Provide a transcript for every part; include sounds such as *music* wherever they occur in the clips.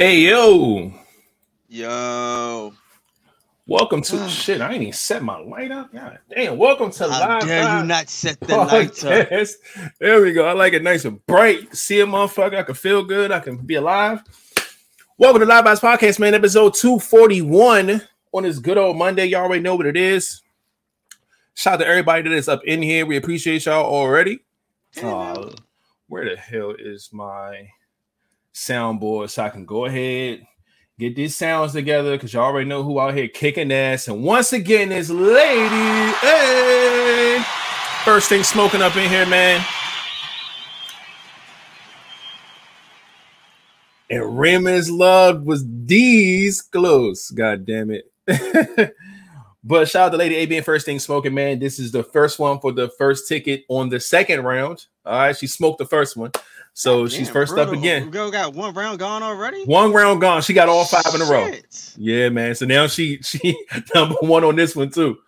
Hey yo, Yo. welcome to shit. I ain't even set my light up. God damn, welcome to How live. dare you not set the lights up? There we go. I like it nice and bright. See a motherfucker. I can feel good. I can be alive. Welcome to Live Vibes Podcast, man. Episode 241 on this good old Monday. Y'all already know what it is. Shout out to everybody that is up in here. We appreciate y'all already. Uh, where the hell is my soundboard so I can go ahead get these sounds together because y'all already know who out here kicking ass. And once again, this lady, hey, first thing smoking up in here, man. And Raymond's love was these close. God damn it. *laughs* but shout out to Lady A being first thing smoking, man. This is the first one for the first ticket on the second round. All right, she smoked the first one. So she's Damn, first bro, up again. Girl got one round gone already. One round gone. She got all five in a row. Yeah, man. So now she she *laughs* number one on this one too.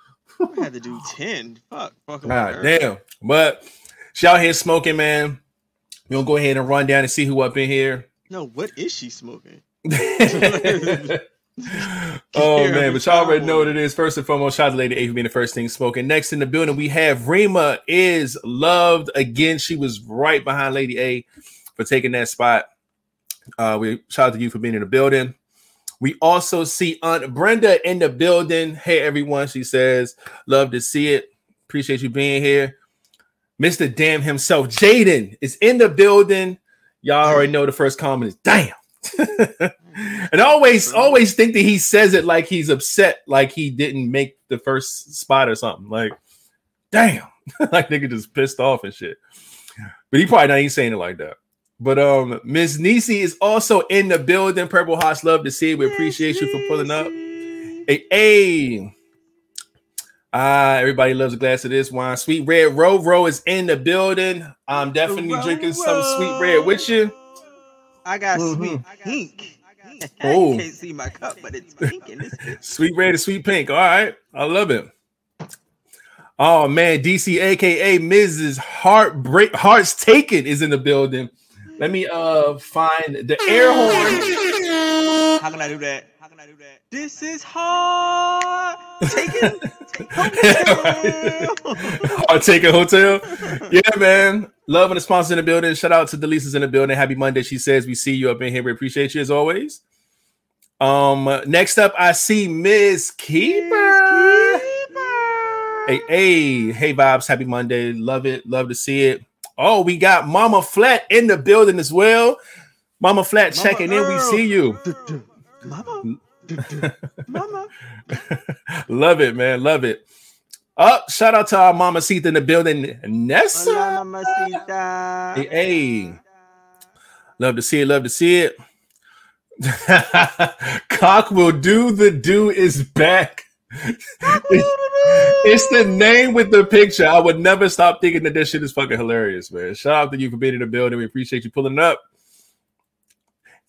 I had to do ten. Fuck. Fuck. God damn. But she out here smoking, man. We're gonna go ahead and run down and see who up in here. No, what is she smoking? *laughs* *laughs* *laughs* oh man, but y'all already know what it is. First and foremost, shout out to Lady A for being the first thing smoking. Next in the building, we have Rima is loved again. She was right behind Lady A for taking that spot. Uh, we shout out to you for being in the building. We also see Aunt Brenda in the building. Hey everyone, she says, love to see it. Appreciate you being here. Mr. Damn himself, Jaden is in the building. Y'all already know the first comment is damn. *laughs* and always always think that he says it like he's upset, like he didn't make the first spot or something. Like, damn, *laughs* like nigga just pissed off and shit. But he probably not even saying it like that. But um, Miss Nisi is also in the building. Purple Hearts love to see. it. We appreciate you for pulling up. Hey, hey. Ah, everybody loves a glass of this wine. Sweet red Ro is in the building. I'm definitely drinking some sweet red with you. I got Mhm. sweet pink. *laughs* Oh. you can't see my cup, but it's pink in this. *laughs* Sweet red and sweet pink. All right. I love it. Oh man, DC aka Mrs. Heartbreak Hearts Taken is in the building. Let me uh find the air horn. How can I do that? How can I do that? This is hard. Taking. Heart Taken Hotel. Yeah, man. Love and the sponsor in the building. Shout out to Delisa's in the building. Happy Monday. She says we see you up in here. We appreciate you as always. Um, next up, I see Miss Keeper. Hey, hey, hey, vibes. Happy Monday. Love it. Love to see it. Oh, we got Mama Flat in the building as well. Mama Flat Mama checking in. We see you. Mama. Mama. *laughs* Love it, man. Love it. Up, shout out to our Mama Sita in the building. Nessa. Hola, mamacita. Hey, hey. Love to see it. Love to see it. *laughs* Cock will do the do is back. it's the name with the picture. I would never stop thinking that this shit is fucking hilarious, man. Shout out to you for being in the building. We appreciate you pulling up.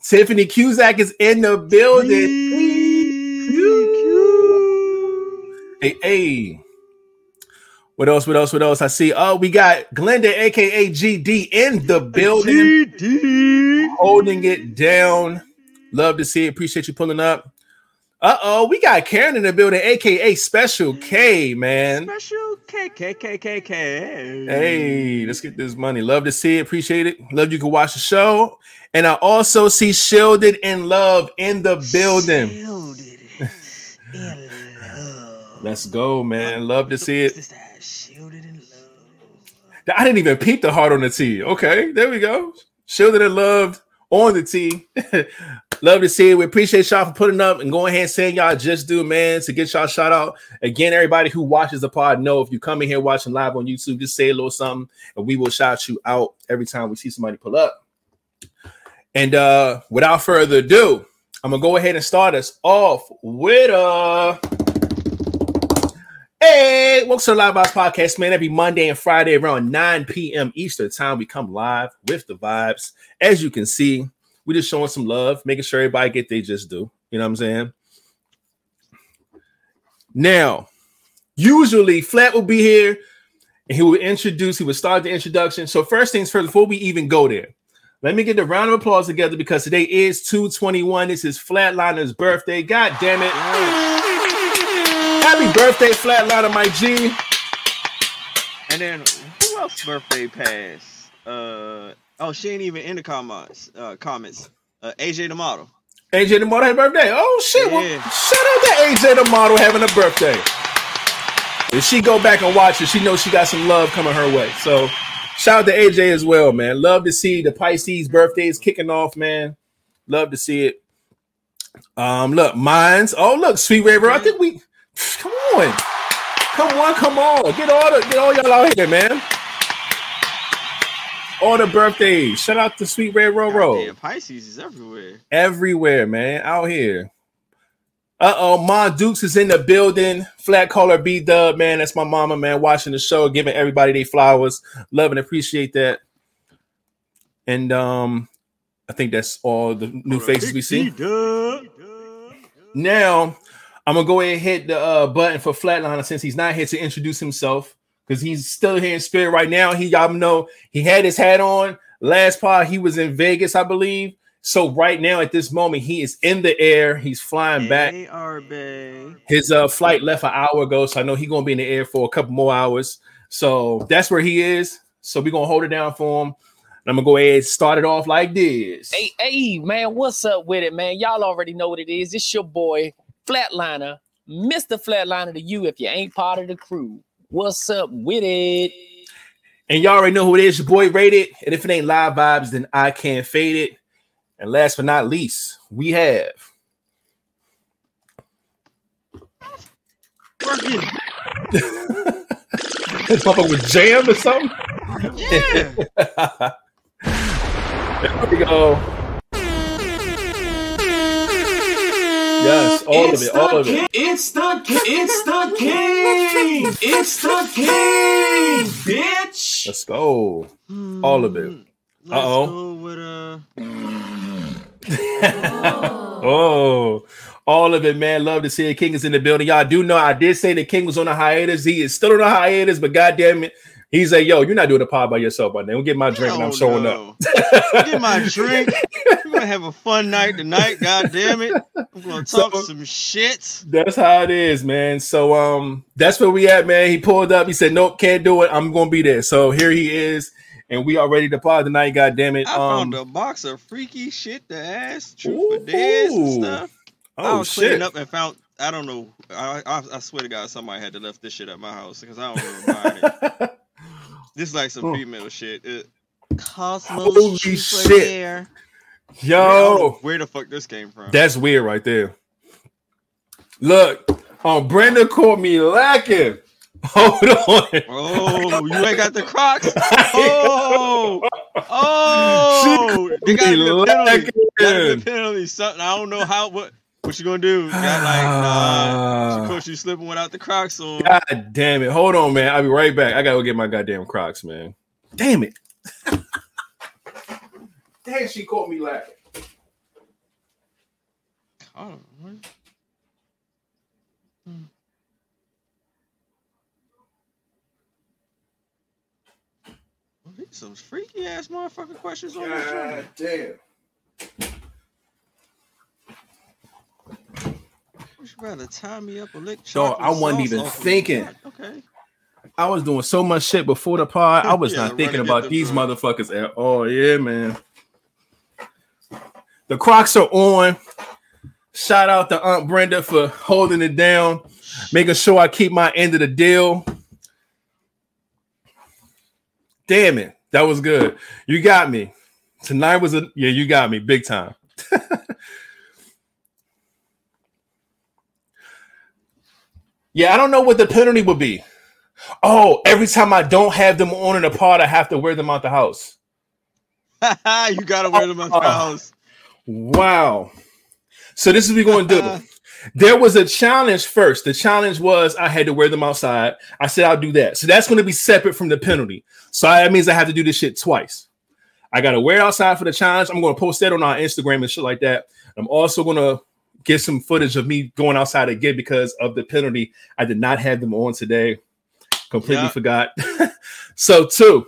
Tiffany Cusack is in the building. Hey, hey. What else? What else? What else? I see. Oh, we got Glenda, aka GD, in the building, holding it down. Love to see it. Appreciate you pulling up. Uh oh, we got Karen in the building, aka Special K, man. Special K K K K K. Hey, let's get this money. Love to see it. Appreciate it. Love you can watch the show. And I also see Shielded in Love in the building. Shielded in love. Let's go, man. Love to see it. Shielded in love. I didn't even peep the heart on the T. Okay, there we go. Shielded and loved on the T. *laughs* Love to see it. We appreciate y'all for putting up and going ahead and saying y'all just do, man, to get y'all shout out. Again, everybody who watches the pod know if you come in here watching live on YouTube, just say a little something and we will shout you out every time we see somebody pull up. And uh without further ado, I'm gonna go ahead and start us off with a. Hey, welcome to the Live Vibes Podcast, man. Every Monday and Friday around 9 p.m. Eastern time, we come live with the vibes. As you can see, we're just showing some love, making sure everybody get they just do. You know what I'm saying? Now, usually Flat will be here and he will introduce, he will start the introduction. So, first things first, before we even go there, Let me get the round of applause together because today is 221. This is Flatliner's birthday. God damn it. Happy birthday, Flatliner, my G. And then who else birthday passed? Uh oh, she ain't even in the comments. Uh, comments. Uh, AJ the model. AJ the model had a birthday. Oh shit! Well, shout out to AJ the model having a birthday. If she go back and watch it, she knows she got some love coming her way. So shout out to AJ as well, man. Love to see the Pisces birthdays kicking off, man. Love to see it. Um, look, mines. Oh, look, Sweet Raver. I think we come on, come on, come on. Get all the get all y'all out here, man. All the birthdays. Shout out to Sweet Red Roro Yeah, Pisces is everywhere. everywhere, man, out here. Uh oh, Ma Dukes is in the building. Flat collar B Dub, man. That's my mama, man, watching the show, giving everybody their flowers. Love and appreciate that. And um, I think that's all the new faces we see. Now, I'm gonna go ahead and hit the uh, button for Flatliner since he's not here to introduce himself because he's still here in spirit right now. He y'all know he had his hat on last part. He was in Vegas, I believe. So right now, at this moment, he is in the air. He's flying back. Hey, His uh, flight left an hour ago, so I know he's gonna be in the air for a couple more hours. So that's where he is. So we're gonna hold it down for him. And I'm gonna go ahead and start it off like this. Hey, hey, man, what's up with it, man? Y'all already know what it is. It's your boy, Flatliner, Mr. Flatliner to you if you ain't part of the crew. What's up with it? And y'all already know who it is, your boy Rated. And if it ain't live vibes, then I can't fade it. And last but not least, we have Working. *laughs* this motherfucker with jam or something. Yeah. *laughs* There we go. Yes, all of it, all of it. It's the it's the king. It's the king, bitch. Let's go. All of it. Hmm. Let's Uh-oh. go with uh *laughs* Oh, all of it, man. Love to see it. King is in the building. Y'all do know I did say the King was on a hiatus. He is still on a hiatus, but goddamn it, he's like, yo, you're not doing a pod by yourself, my. We'll get my drink and I'm showing no. up. Get my drink. We're gonna have a fun night tonight. God damn it. I'm gonna *laughs* talk So- some shit. That's how it is, man. So um, that's where we at, man. He pulled up. He said, "Nope, can't do it. I'm gonna be there." So here he is, and we are ready to pod tonight. God damn it! I Um, found a box of freaky shit to ask, truth or dares and Ooh. stuff. I oh was shit! cleaning up and found. I don't know. I, I I swear to God, somebody had to left this shit at my house because I don't remember buying it. *laughs* This is like some Oh. female shit. It, Cosmos Holy shit. Dare. I don't know Yo, where the fuck this came from? that's weird right there. Look, um, Brenda caught me lacking. Hold on. oh, you ain't got the Crocs. *laughs* Oh, oh, they got the penalty. Got the penalty. Something I don't know how. What what you gonna do? Got like nah. Of course, you slipping without the Crocs on. God damn it. Hold on, man. I'll be right back. I gotta go get my goddamn Crocs, man. Damn it. *laughs* Damn, she caught me lacking. Oh, what? Hmm. These some freaky ass motherfucking questions on this God damn. Would you rather tie me up or lick Dog, chocolate I wasn't even off of me? thinking. Okay. I was doing so much shit before the pod. I was *laughs* Yeah, not thinking about the these drug. motherfuckers at all. Yeah, man. The Crocs are on. Shout out to Aunt Brenda for holding it down, making sure I keep my end of the deal. Damn it. That was good. You got me. Tonight was a yeah, you got me big time. *laughs* yeah, I don't know what the penalty would be. Oh, every time I don't have them on in the pod, I have to wear them out the house. *laughs* you gotta wear them out the Oh. house. Wow. So this is what we're going to do. *laughs* There was a challenge first. The challenge was I had to wear them outside. I said I'll do that. So that's going to be separate from the penalty. So that means I have to do this shit twice. I got to wear it outside for the challenge. I'm going to post that on our Instagram and shit like that. I'm also going to get some footage of me going outside again because of the penalty. I did not have them on today. Completely Yeah. forgot. *laughs* so two,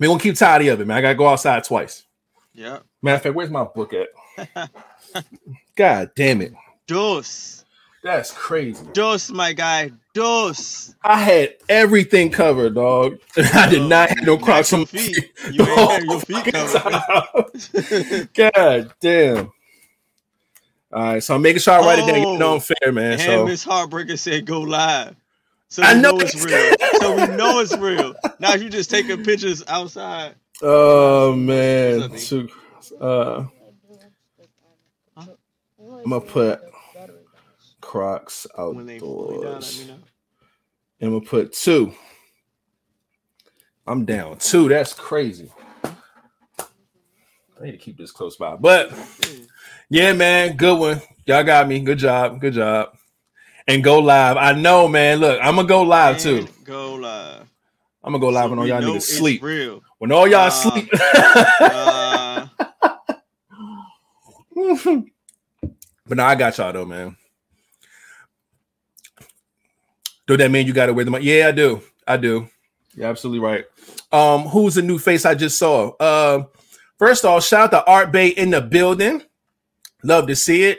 we're gonna keep tidy of it, man. I gotta go outside twice. Yeah. Matter of fact, where's my book at? *laughs* God damn it. Dos. That's crazy. Dos, my guy. Dos. I had everything covered, dog. *laughs* I did not have no Crocs on my feet. You ain't had your *laughs* feet covered. God damn. All right, so I'm making sure I write it down. You know I'm fair, man. And So Miss Heartbreaker said go live. So I know know it's real. So we know it's real. Now you just taking pictures outside. Oh man. Uh, I'm gonna put Crocs When they fully done, let outdoors. know. I'm gonna put two. I'm down two. That's crazy. I need to keep this close by, but yeah, man, good one. Y'all got me. Good job. Good job. And go live. I know, man. Look, I'm gonna go live too. Go live. I'm gonna go live So when all y'all niggas sleep. Real. When all y'all Uh, sleep. Uh, *laughs* but now I got y'all though, man. Do that mean you got to wear them? Yeah, I do. I do. You're absolutely right. Um, who's the new face I just saw? Uh, first off, shout out to Art Bay in the building. Love to see it.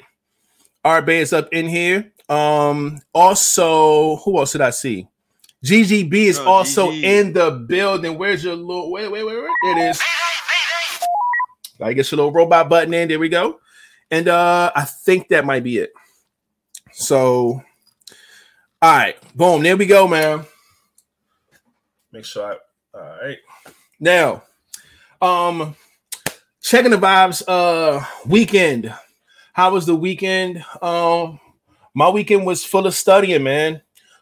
Art Bay is up in here. Um, also, who else did I see? GGB is Oh, also GG. in the building. Where's your little wait, wait, wait, wait? There it is. I get your little robot button in. There we go. And uh I think that might be it. So all right, boom, there we go, man. Make sure I all right. Now, um checking the vibes uh weekend. How was the weekend? Um my weekend was full of studying, man.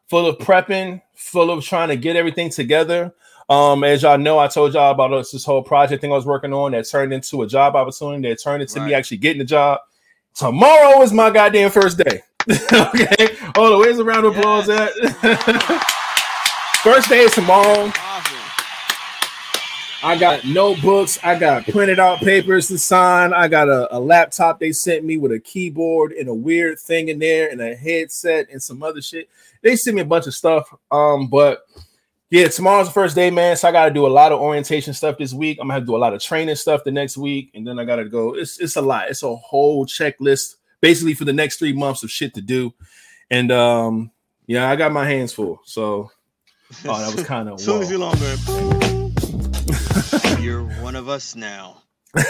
Full of prepping, full of trying to get everything together. Um, as y'all know, I told y'all about this, this whole project thing I was working on that turned into a job opportunity that turned into me actually getting the job. Tomorrow is my goddamn first day. *laughs* okay. Hold on, where's the round of applause at? *laughs* first day is tomorrow. awesome. I got notebooks, I got printed out papers to sign, I got a, a laptop they sent me with a keyboard and a weird thing in there, and a headset and some other shit. They sent me a bunch of stuff. Um, but yeah, tomorrow's the first day, man. So I gotta do a lot of orientation stuff this week. I'm gonna have to do a lot of training stuff the next week, and then I gotta go. It's it's a lot, it's a whole checklist basically for the next three months of shit to do. And um, yeah, I got my hands full. So oh, that was kind of As soon as you longer, *laughs* you're one of us now. *laughs*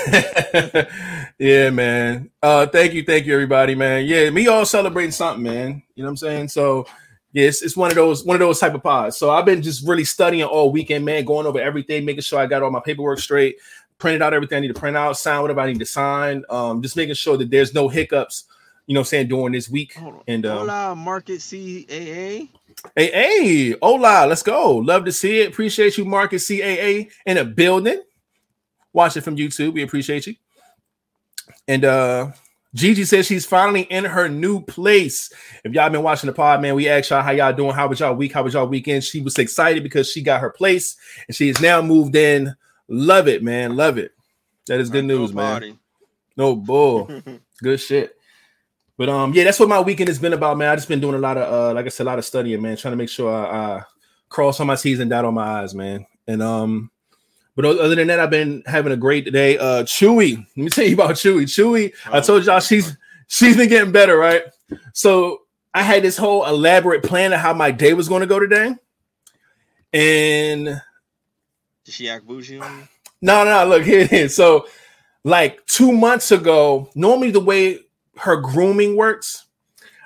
yeah, man. Uh thank you, thank you, everybody, man. Yeah, me all celebrating something, man. You know what I'm saying? So yeah, it's, it's one of those one of those type of pods. So I've been just really studying all weekend, man, going over everything, making sure I got all my paperwork straight, printed out everything I need to print out, sign whatever I need to sign. Um, just making sure that there's no hiccups, you know saying, during this week. Hold. And um, Hola, Market CAA. Hey, hey, hola, let's go. Love to see it. Appreciate you, Market CAA in a building. Watch it from YouTube. We appreciate you. And uh Gigi says she's finally in her new place. If y'all been watching the pod, man, we asked y'all how y'all doing. How was y'all week? How was y'all weekend? She was excited because she got her place and she is now moved in. Love it, man. Love it. That is good news, man. No bull. *laughs* Good shit. But um, yeah, that's what my weekend has been about, man. I just been doing a lot of uh, like I said, a lot of studying, man, trying to make sure I, I cross on my T's and dot on my eyes, man. And um, but other than that, I've been having a great day. Uh, Chewy, let me tell you about Chewy. Chewy, I Oh, told y'all she's she's been getting better, right? So I had this whole elaborate plan of how my day was going to go today, and Did she act bougie on you? no, no, look here it is. So, like two months ago, normally the way her grooming works,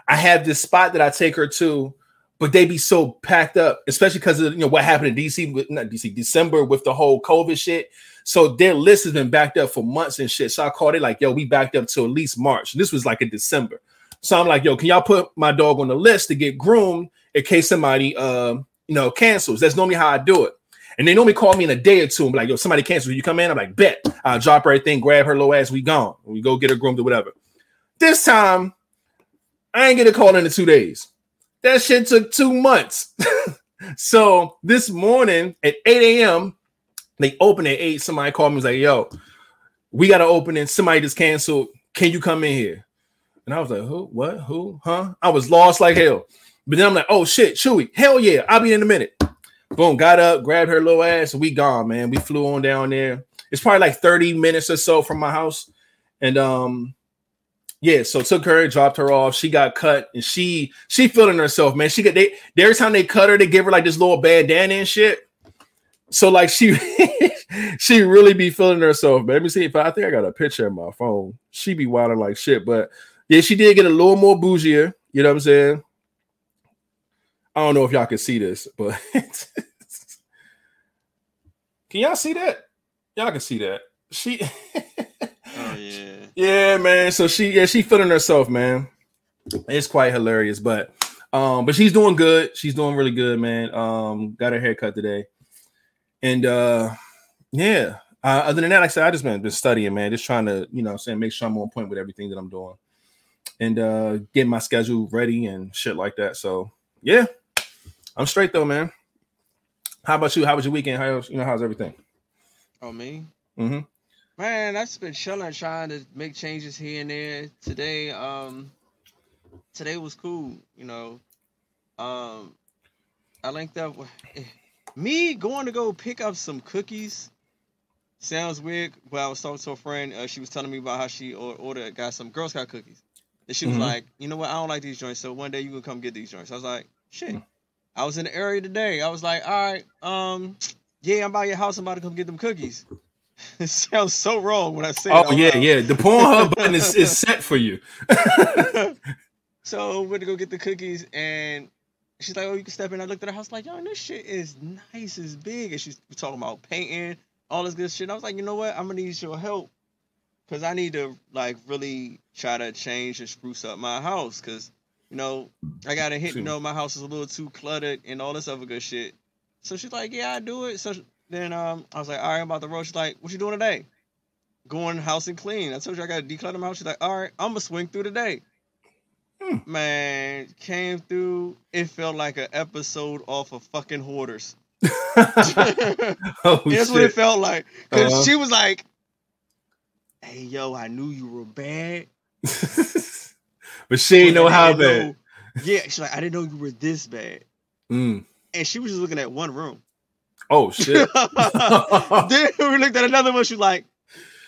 I have this spot that I take her to, but they be so packed up, especially because of you know what happened in DC with not DC December with the whole COVID shit. So their list has been backed up for months and shit. So I called it like, yo, we backed up to at least March. This was like in December. So I'm like, yo, can y'all put my dog on the list to get groomed in case somebody uh, you know cancels? That's normally how I do it. And they normally call me in a day or two and be like, yo, somebody canceled. You come in? I'm like, bet. I'll drop everything, grab her little ass, we gone. We go get her groomed or whatever. This time, I ain't get a call in the two days. That shit took two months. *laughs* so this morning at 8 a.m., they open at 8. Somebody called me was like, yo, we got to open and somebody just canceled. Can you come in here? And I was like, who? What? Who? Huh? I was lost like hell. But then I'm like, oh shit, Chewy, hell yeah, I'll be in a minute. Boom, got up, grabbed her little ass, we gone, man. We flew on down there. it's probably like 30 minutes or so from my house. And um, yeah, so took her, dropped her off. She got cut, and she she feeling herself, man. She got they every time they cut her, they give her like this little bandana and shit. So like she *laughs* she really be feeling herself. Man. Let me see if I, I think I got a picture in my phone. She be wilding like shit, but yeah, she did get a little more bougier. You know what I'm saying? I don't know if y'all can see this, but *laughs* can y'all see that? Y'all can see that. She *laughs* Oh yeah. yeah, man. So she yeah, she feeling herself, man. It's quite hilarious, but um, but she's doing good. She's doing really good, man. Um, got her haircut today. And uh yeah. Uh, other than that, like I said, I just been, been studying, man. Just trying to, you know, I'm saying make sure I'm on point with everything that I'm doing and uh get my schedule ready and shit like that. So yeah, I'm straight though, man. How about you? How was your weekend? How you know how's everything? Oh me. Mm-hmm. Man, I've been chilling, trying to make changes here and there. Today, um, today was cool. You know, um, I linked up with *laughs* me going to go pick up some cookies. Sounds weird, but I was talking to a friend. Uh, she was telling me about how she or- ordered got some Girl Scout cookies, and she was Mhm. like, "You know what? I don't like these joints, so one day you can come get these joints." I was like, "Shit." I was in the area today. I was like, "All right, um, yeah, I'm by your house. I'm about to come get them cookies." *laughs* it sounds so wrong when I say. Oh yeah, loud. yeah. The Pornhub *laughs* button is, is set for you. *laughs* so went to go get the cookies and she's like, Oh, you can step in. I looked at her house like, yo, this shit is nice, it's big. And she's talking about painting, all this good shit. And I was like, you know what? I'm gonna need your help. Cause I need to like really try to change and spruce up my house. Cause, you know, I gotta hit, you know, my house is a little too cluttered and all this other good shit. So she's like, Yeah, I do it. So then um I was like, All right, I'm about to roll. She's like, What you doing today? Going house and clean. I told you I gotta declutter my house. She's like, All right, I'm gonna swing through today. Man, came through. It felt like an episode off of fucking Hoarders. *laughs* oh That's what it felt like. because Uh-huh. she was like, "Hey, yo, I knew you were bad, *laughs* but she ain't know how bad. know- Yeah, she's like, I didn't know you were this bad, Mm. and she was just looking at one room. Oh shit. *laughs* then *laughs* we looked at another one. She's like,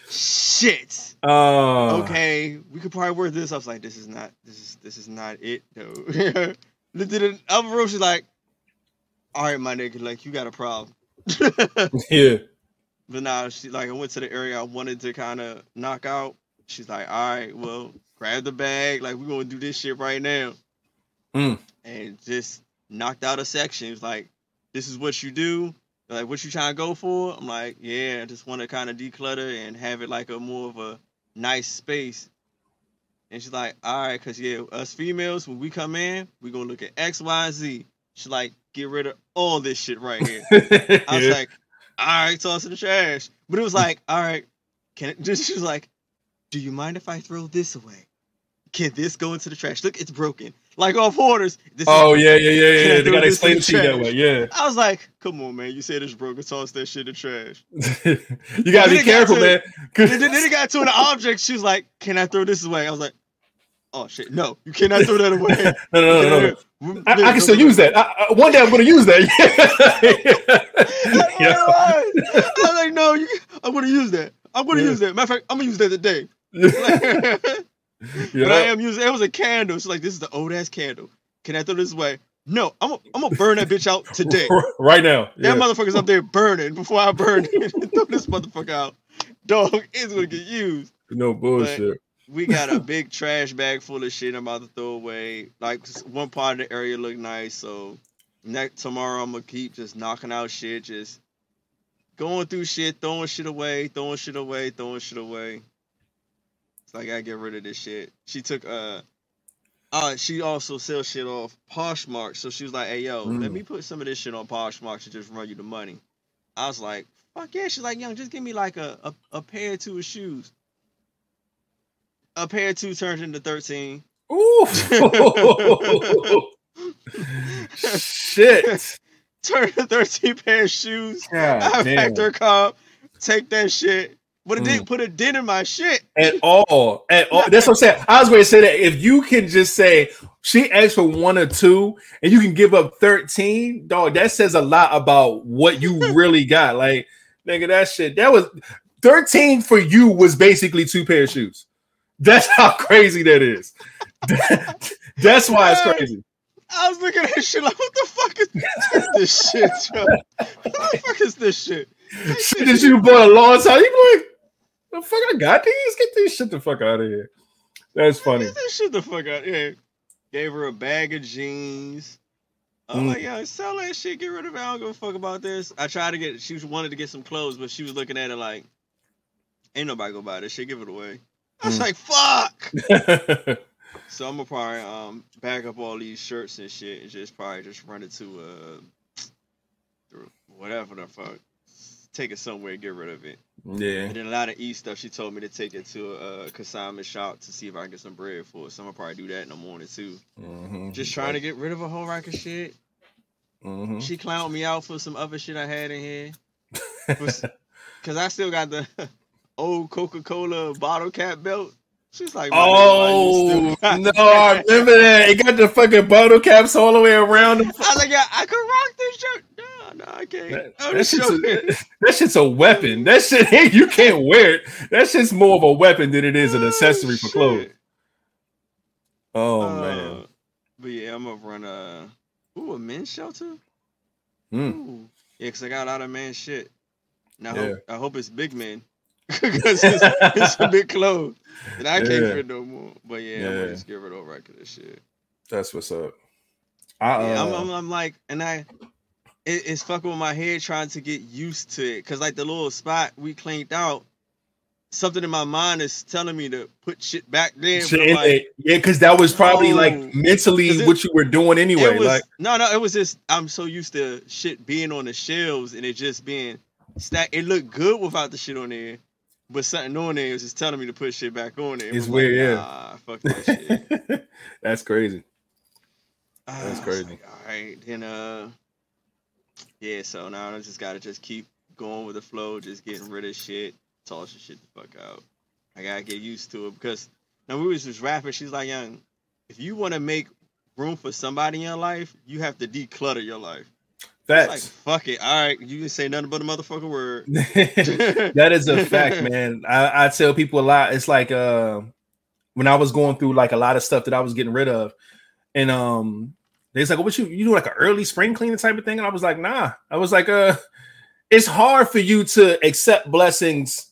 "Shit, Uh, okay, we could probably work this." I was like, "This is not. This is this is not it, though." *laughs* Looked at the other room. She's like, "All right, my nigga, like you got a problem." Yeah. But nah, she like I went to the area I wanted to kind of knock out. She's like, all right, well, grab the bag. Like we're gonna do this shit right now. Mm. And just knocked out a section. It was like, this is what you do. They're like, what you trying to go for? I'm like, yeah, I just want to kind of declutter and have it like a more of a nice space. And she's like, all right, cause yeah, us females when we come in, we gonna look at X, Y, Z. She's like, get rid of all this shit right here. *laughs* I was Yeah. like, all right, toss it in the trash. But it was like, all right, can it *laughs* just she was like, do you mind if I throw this away? Can this go into the trash? Look, it's broken. Like off Hoarders. Oh yeah, yeah, yeah, yeah. They gotta explain it to you that way. Yeah. I was like, come on, man. You said it's broken. Toss that shit in the trash. *laughs* you gotta be careful, to- man. *laughs* then, *laughs* then it got to an object. She was like, can I throw this away? I was like, oh shit, no, you cannot throw that away. no, no, no, no. I, I can still use that. I, I, one day I'm gonna use that. Like, yeah. I was like, no, you, I'm gonna use that. I'm gonna Yeah. use that. Matter of fact, I'm gonna use that today. *laughs* Yeah. But I am using it was a candle. She's like, this is the old ass candle. Can I throw this away? No, I'm gonna I'm gonna burn that bitch out today. *laughs* right now. That Yeah. motherfucker's up there *laughs* burning before I burn it. throw this motherfucker out. Dog is gonna get used. no bullshit. We got a big trash bag full of shit I'm about to throw away. Like one part of the area looked nice, so next tomorrow I'm gonna keep just knocking out shit, just going through shit, throwing shit away, throwing shit away, throwing shit away. So I gotta get rid of this shit. She took uh uh she also sells shit off Poshmark, so she was like, Hey yo, let Mm. me put some of this shit on Poshmark to just run you the money. I was like, fuck yeah. She's like, young, just give me like a, a, a pair or two of shoes. A pair of two turned into 13. Ooh. *laughs* Shit. Turn to 13 pair of shoes. God I damn. packed take that shit. But it Mm. didn't put a dent in my shit. At all. At all. That's what I'm saying. I was going to say that if you can just say she asked for one or two and you can give up 13, dog, that says a lot about what you *laughs* really got. Like, nigga, that shit, that was 13 for you was basically two pair of shoes. That's how *laughs* crazy that is. *laughs* That's why it's crazy. I was looking at this shit like, what the fuck is, is this shit, bro? What the fuck is this shit? Shit that you bought a long time. You like, the fuck I got these? Get this shit the fuck out of here. That's funny. Get this shit the fuck out. Yeah. Gave her a bag of jeans. I'm Mm. like, yo, sell that shit. Get rid of it. I don't give a fuck about this. I tried to get. She wanted to get some clothes, but she was looking at it like, ain't nobody gonna buy this shit. Give it away. I was Mm. like, fuck. *laughs* So I'm gonna probably um back up all these shirts and shit and just probably just run it to uh whatever the fuck. Take it somewhere, get rid of it. yeah. And then a lot of E stuff, she told me to take it to a consignment shop to see if I can get some bread for it. So I'm gonna probably do that in the morning too. Mhm. Just trying to get rid of a whole rack of shit. Mhm. She clowned me out for some other shit I had in here. *laughs* Cause I still got the *laughs* old Coca-Cola bottle cap belt. She's like, "My nigga, why you Oh no. I remember that. It got the fucking bottle caps all the way around. The I was like, yeah, I could this shirt. No, no, I can't. That, that just shit's a, *laughs* that shit's a weapon. That shit, *laughs* you can't wear it. That shit's more of a weapon than it is an Oh, accessory for clothes. Oh Uh, man. But yeah, I'm gonna run a ooh a men's shelter. Mm. Ooh. Yeah, cause I got a lot of man shit. I Yeah. hope I hope it's big men. *laughs* Because it's, it's a big clothes. And I can't fit no more. But yeah, I'm gonna just get rid of record this shit. That's what's up. I, Yeah, I'm, uh, I'm, I'm like, and I, it, it's fucking with my head trying to get used to it. Cause like the little spot we cleaned out, something in my mind is telling me to put shit back there. shit but I'm in like, yeah, because that was probably No. like mentally it- what you were doing anyway. was, like, no, no, it was just I'm so used to shit being on the shelves and it just being stacked. It looked good without the shit on there, but something on there was just telling me to put shit back on there. It It's weird, yeah. Nah, fuck that shit. *laughs* that's crazy. That's was crazy. like, all right, then uh, yeah. So now I just gotta just keep going with the flow, just getting rid of shit, tossing shit the fuck out. I gotta get used to it because now we was just rapping. She's like, young, if you want to make room for somebody in your life, you have to declutter your life. That's like, fuck it. All right, you can say nothing but a motherfucking word. *laughs* *laughs* that is a fact, man. I, I tell people a lot. It's like uh when I was going through like a lot of stuff that I was getting rid of, and um they's like, "What you you do like an early spring cleaning type of thing?" And I was like, "Nah." I was like, "Uh, it's hard for you to accept blessings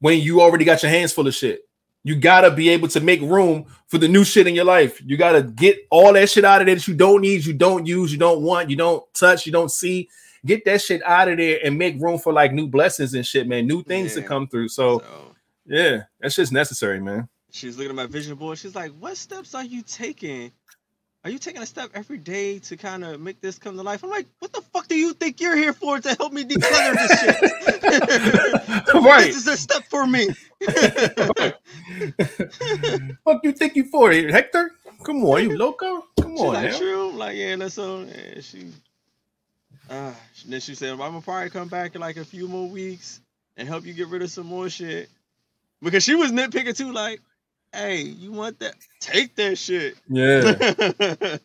when you already got your hands full of shit. You gotta be able to make room for the new shit in your life. You gotta get all that shit out of there that you don't need, you don't use, you don't want, you don't touch, you don't see." Get that shit out of there and make room for like new blessings and shit, man. New things to come through. So So yeah, that's just necessary, man. She's looking at my vision board. She's like, "What steps are you taking? Are you taking a step every day to kind of make this come to life?" I'm like, "What the fuck do you think you're here for to help me declutter this shit?" *laughs* *laughs* Right. This is a step for me. *laughs* Fuck you think you for it, Hector? Come on, you loco? Come She's on, like, true. I'm like, yeah, that's so. Yeah, she. Uh, then she said, I'm gonna probably come back in like a few more weeks and help you get rid of some more shit. Because she was nitpicking too, like, hey, you want that? Take that shit. Yeah,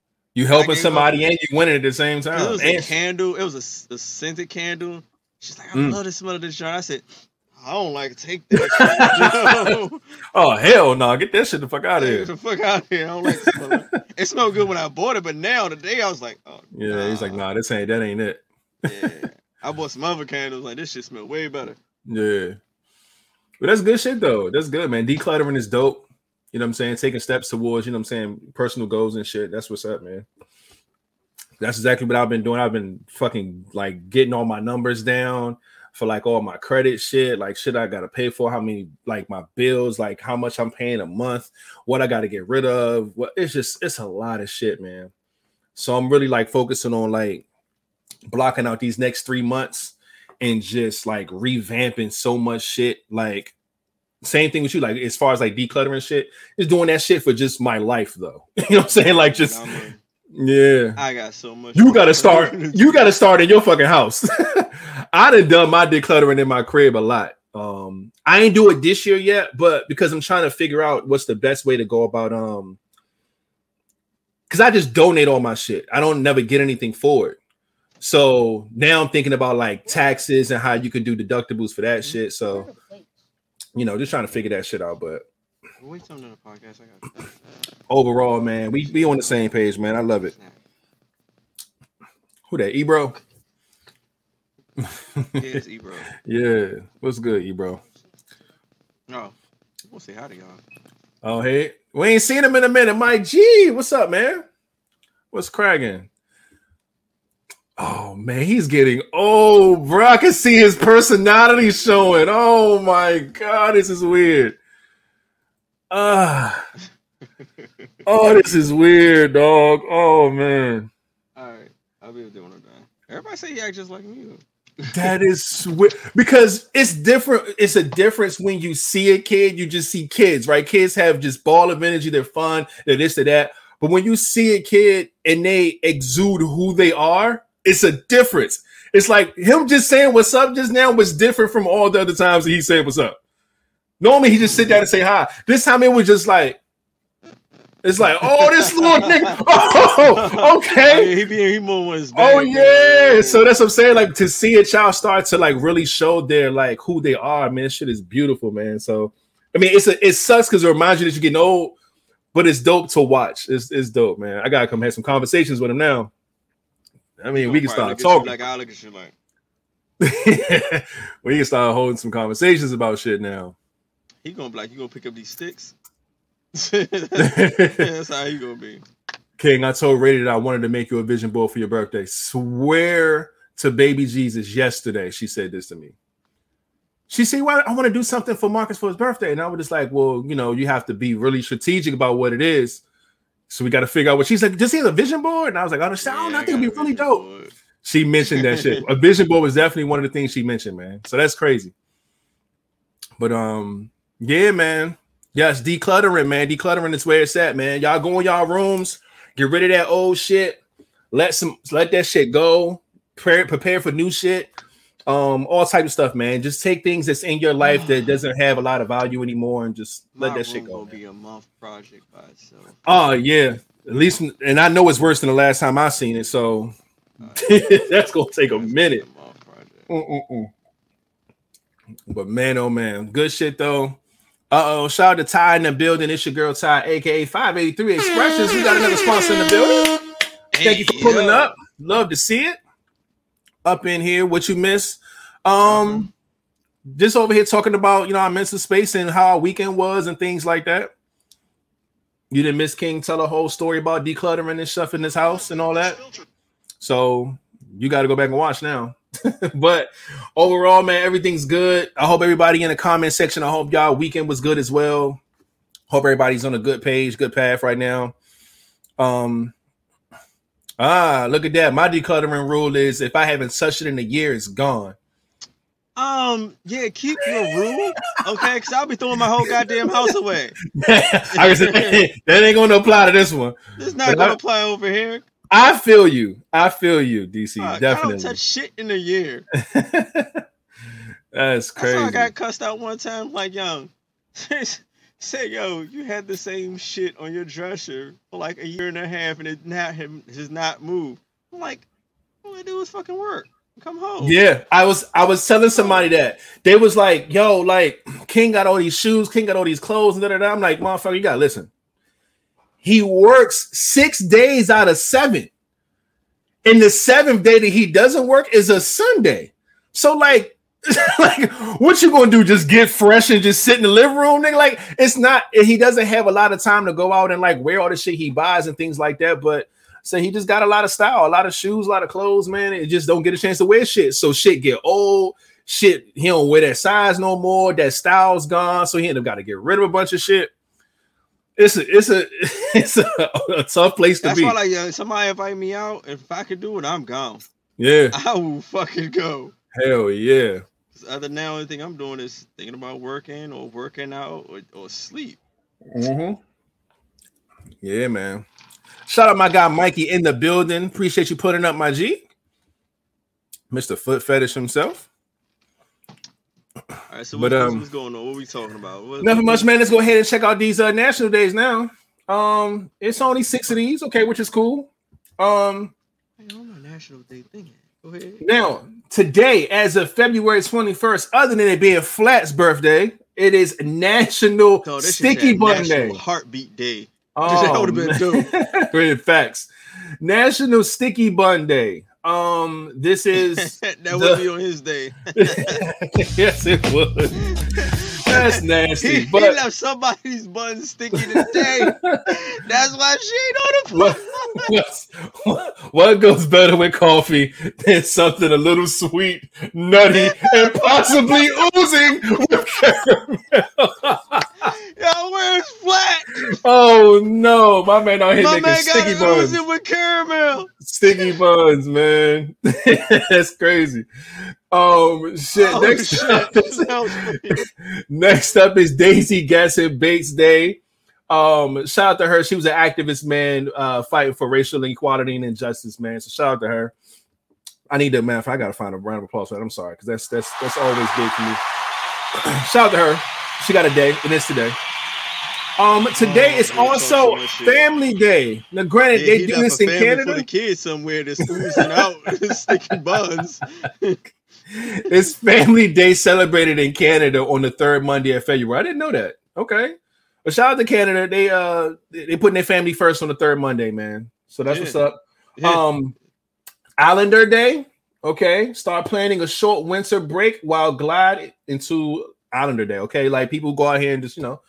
*laughs* you helping somebody and you winning at the same time. was a candle. It was a scented candle. She's like, I Mm. love the smell of this joint. I said, I don't like to take that. *laughs* *laughs* oh hell no, get that shit the fuck out of Get here. the fuck out of here. I don't like the smell. it. It smelled good when I bought it, but now today I was like, oh, Yeah, he's like, nah, this ain't that ain't it. Yeah. I bought some other candles. Like this shit smell way better. Yeah. But that's good shit though. That's good, man. Decluttering is dope. You know what I'm saying? Taking steps towards, you know what I'm saying, personal goals and shit. That's what's up, man. That's exactly what I've been doing. I've been fucking like getting all my numbers down for like all my credit shit, like shit I gotta pay for, how many like my bills, like how much I'm paying a month, what I gotta get rid of. What it's just it's a lot of shit, man. So I'm really like focusing on like blocking out these next three months and just like revamping so much shit. Like same thing with you, like as far as like decluttering shit, is doing that shit for just my life though. *laughs* you know what I'm saying? Like just yeah. I got so much. You gotta start. *laughs* You gotta start in your fucking house. *laughs* I done done my decluttering in my crib a lot. Um, I ain't do it this year yet, but because I'm trying to figure out what's the best way to go about um, because I just donate all my shit. I don't never get anything for it. So now I'm thinking about like taxes and how you can do deductibles for that shit. So you know, just trying to figure that shit out. But Wait till another podcast. I got overall, man, we be on the same page, man. I love it. Who that? Ebro? Yeah, *laughs* Ebro. Yeah. What's good, Ebro? No, we'll say hi to y'all. Oh, hey, we ain't seen him in a minute. Mike G, what's up, man? What's cracking? Oh man, he's getting old, bro. I can see his personality showing. Oh my god, this is weird. Ah, *laughs* oh, this is weird, dog. Oh man, All right, I'll be doing it done. Everybody say you act just like me. that *laughs* is weird because it's different. It's a difference when you see a kid. You just see kids, right? Kids have just ball of energy. They're fun. They're this, they're that. But when you see a kid and they exude who they are, it's a difference. It's like him just saying what's up just now was different from all the other times that he said what's up. Normally he just sit down and say hi. This time it was just like, it's like, oh, this *laughs* little nigga. Oh, okay. Oh, yeah, he be he more his Oh yeah. man. So that's what I'm saying. Like to see a child start to like really show their like who they are, man. Shit is beautiful, man. So I mean, it's a it sucks because it reminds you that you're getting old, but it's dope to watch. It's it's dope, man. I gotta come have some conversations with him now. I mean, we can start you talking. Like I look at you like *laughs* we can start holding some conversations about shit now. he gonna be like you gonna pick up these sticks. *laughs* *laughs* That's how he gonna be. King, I told Rady that I wanted to make you a vision board for your birthday. Swear to baby Jesus yesterday, she said this to me. She said, Well, I want to do something for Marcus for his birthday. And I was just like, Well, you know, you have to be really strategic about what it is. So we got to figure out what she's like. Does he have a vision board? And I was like, I don't know. I think it'd be really dope. board. She mentioned that shit. *laughs* A vision board was definitely one of the things she mentioned, man. So that's crazy. But um, yeah, man. Yes, decluttering, man. Decluttering is where it's at, man. Y'all go in y'all rooms, get rid of that old shit. Let some let that shit go. Prepare, prepare for new shit. Um, all type of stuff, man. Just take things that's in your life that *sighs* doesn't have a lot of value anymore and just let that shit go. Man. be a month project by itself. Oh yeah, at least, and I know it's worse than the last time I seen it. So *laughs* that's gonna take a That's minute. a. Mm-mm-mm. But man, oh man, good shit though. Uh oh, shout out to Ty in the building. It's your girl Ty, aka 583 Expressions. We got another sponsor in the building. Thank you for pulling up. Love to see it. Up in here, what you miss? Um, just over here talking about you know our mental space and how our weekend was and things like that. You didn't miss King tell a whole story about decluttering and stuff in this house and all that. So you got to go back and watch now. *laughs* but overall, man, everything's good. I hope everybody in the comment section. I hope y'all weekend was good as well. Hope everybody's on a good page, good path right now. Um, ah, look at that. My decluttering rule is if I haven't touched it in a year, it's gone. Um, yeah, keep your rule, okay? Because I'll be throwing my whole goddamn house away. *laughs* I said, *laughs* that ain't gonna apply to this one. It's not But gonna I- apply over here. I feel you. I feel you, DC. Fuck, I don't definitely. touch shit in a year. *laughs* That's That's how I got cussed out one time. Like, yo, say, yo, you had the same shit on your dresser for like a year and a half, and it not have has not moved. I'm like, all I do is fucking work. Come home. Yeah, I was I was telling somebody that they was like, "Yo, like King got all these shoes, King got all these clothes, and da da da." I'm like, "Motherfucker, you gotta listen." He works six days out of seven, and the seventh day that he doesn't work is a Sunday. So, like, *laughs* like, what you gonna do? Just get fresh and just sit in the living room, nigga? Like, it's not. He doesn't have a lot of time to go out and like wear all the shit he buys and things like that, but. So he just got a lot of style, a lot of shoes, a lot of clothes, man. And just don't get a chance to wear shit. So shit get old. Shit, he don't wear that size no more. That style's gone. So he end up got to get rid of a bunch of shit. It's a it's a *laughs* it's a, a tough place to That's be. why, like, yo, somebody invite me out. If I could do it, I'm gone. yeah, *laughs* I will fucking go. hell yeah. Other than that, only thing I'm doing is thinking about working or working out or, or sleep. Mm-hmm. Yeah, man. Shout out my guy Mikey in the building. Appreciate you putting up my G. Mr. Foot Fetish himself. All right, so But, what, um, what's going on? What are we talking about? What, Nothing much, man. Let's go ahead and check out these uh, national days now. Um, it's only six of these, okay, which is cool. Um, my National Day thing. Go ahead. Now, today, as of February 21st, other than it being Flat's birthday, it is National So Sticky Bun Day. Heartbeat Day. Oh, *laughs* That would've been dope. *laughs* Facts. National Sticky Bun Day. Um, this is *laughs* that the- would be on his day. yes, it would. That's *laughs* he, nasty. he But left somebody's bun sticky today. *laughs* That's why she ain't on the what, what, what goes better with coffee than something a little sweet, nutty, and possibly oozing with *laughs* caramel? Yo, where's flat? oh no, my man out here My making man got sticky buns. with caramel. Sticky *laughs* buns, man. *laughs* That's crazy. Um, shit. Oh, next, shit. Up is, *laughs* next up is Daisy Gatson Bates Day. Um, shout out to her. She was an activist, man, uh, fighting for racial equality and injustice, man. So shout out to her. I need to, man. I gotta find a round of applause for that, I'm sorry, because that's that's that's always big for me. *clears throat* shout out to her. She got a day, it's today. Um, today Oh, is also so. Family Day. Now, granted, Yeah, they do this in Canada. for the kids somewhere that's oozing out *laughs* sticking buns. *laughs* it's Family Day celebrated in Canada on the third Monday of February. I didn't know that. Okay. But shout out to Canada. They uh they they putting their family first on the third Monday, man. So that's Yeah. what's up. Yeah. Um Islander Day. Okay. Start planning a short winter break while glide into Islander Day. Okay. Like people go out here and just, you know,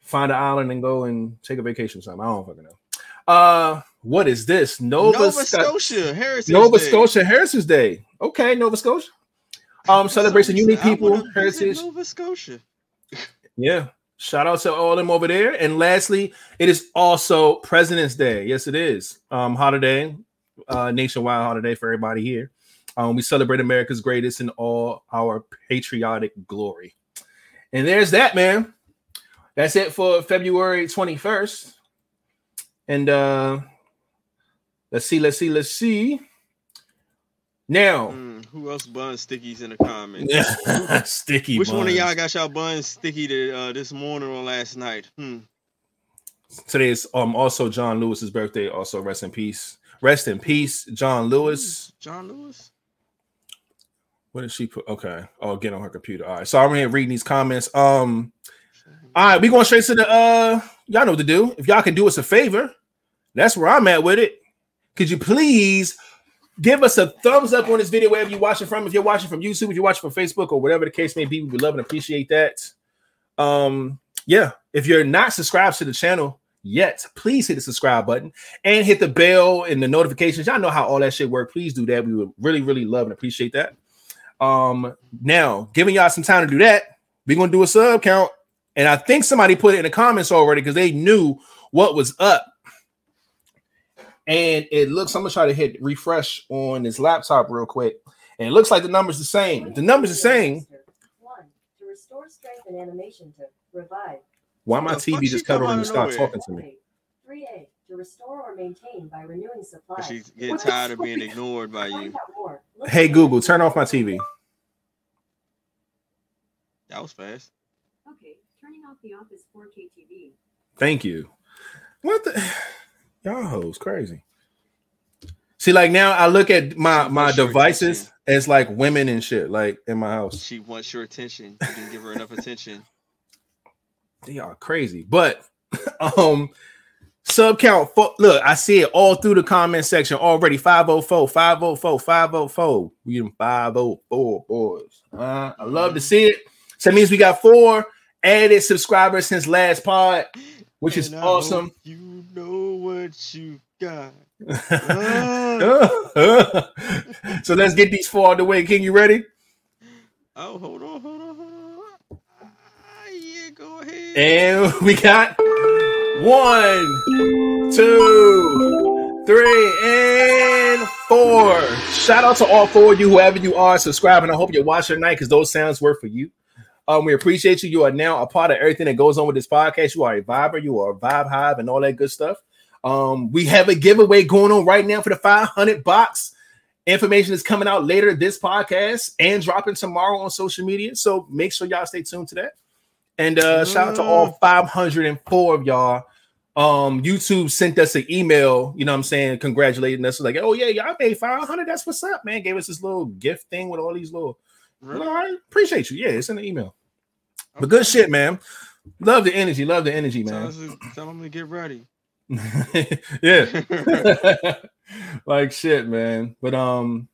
find an island and go and take a vacation or something. I don't fucking know. Uh what is this? Nova, Nova, Sco- Scotia Heritage Nova Day. Scotia Heritage Day. Okay, Nova Scotia. Um, celebrating unique people, heritage. Nova Scotia. Yeah. Shout out to all of them over there. And lastly, it is also President's Day. Yes, it is. Um, holiday, uh, nationwide holiday for everybody here. Um, we celebrate America's greatest in all our patriotic glory. And there's that, man. That's it for February 21st. And uh let's see, let's see, let's see. Now, Mm, who else bun stickies in the comments? *laughs* sticky. Which one of y'all got y'all buns sticky to, uh, this morning or last night? Hmm. Today is um also John Lewis's birthday. Also, rest in peace. Rest in peace, John Lewis. John Lewis. What did she put? Okay. Oh, get on her computer. All right. So I'm here reading these comments. Um, all right, we going straight to the uh y'all know what to do. If y'all can do us a favor, that's where I'm at with it. Could you please give us a thumbs up on this video wherever you're watching from? If you're watching from YouTube, if you're watching from Facebook, or whatever the case may be, we would love and appreciate that. Um, yeah, if you're not subscribed to the channel yet, please hit the subscribe button and hit the bell and the notifications. Y'all know how all that shit work. Please do that. We would really, really love and appreciate that. Um, now giving y'all some time to do that, we're gonna do a sub count, and I think somebody put it in the comments already because they knew what was up. And it looks, I'm gonna try to hit refresh on this laptop real quick, and it looks like the number's the same. The number's the same. One, to restore strength and animation to revive. Why my TV just cut come on and of stop talking to me? Three A, to restore or maintain by renewing supplies. She's getting tired of being ignored by you. find out more, look Hey Google, turn off my TV. That was fast. Okay, turning off the office 4K TV. Thank you. What the *sighs* y'all hoes crazy. See, like now I look at my my devices attention? as like women and shit, like in my house. She wants your attention. You didn't give her enough attention. They are crazy. But *laughs* um sub count fo- look, I see it all through the comment section already. 504, 504, 504. We in 504 boys. Uh, I love to see it. So that means we got four added subscribers since last pod, which is I awesome. You know what you got. *laughs* so let's get these four out the way. King, you ready? Oh, hold on, hold on, hold on. Ah, yeah, go ahead. And *laughs* we got one, two, three, and four. Shout out to all four of you, whoever you are, subscribing. I hope you're watching tonight because those sounds work for you. Um, we appreciate you. You are now a part of everything that goes on with this podcast. You are a viber, you are a vibe hive, and all that good stuff. Um, we have a giveaway going on right now for the 500 box. Information is coming out later this podcast and dropping tomorrow on social media. So make sure y'all stay tuned to that. And uh, shout out to all 504 of y'all um YouTube sent us an email, you know what I'm saying, congratulating us like, "Oh yeah, y'all made 500. That's what's up, man." Gave us this little gift thing with all these little Really? All right, appreciate you. Yeah, it's in the email. But good shit, man. Love the energy, love the energy, Tell, man. to- tell them to get ready. *laughs* yeah. *laughs* *laughs* like shit, man. But um,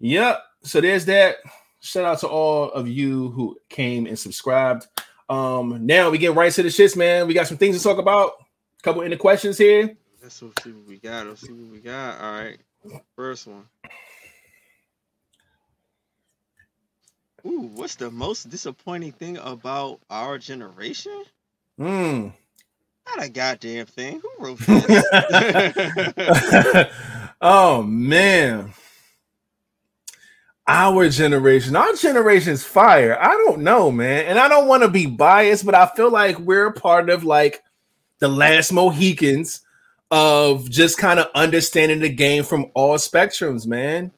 yep. So there's that. Shout out to all of you who came and subscribed. Um, now we get right to the shits, man. We got some things to talk about. A couple in the questions here. Let's see what we got. Let's see what we got. All right. First one. Ooh, what's the most disappointing thing about our generation? Hmm. Not a goddamn thing. Who wrote this? *laughs* *laughs* oh man. Our generation, our generation's fire. I don't know, man. And I don't want to be biased, but I feel like we're part of like the last Mohicans of just kind of understanding the game from all spectrums, man.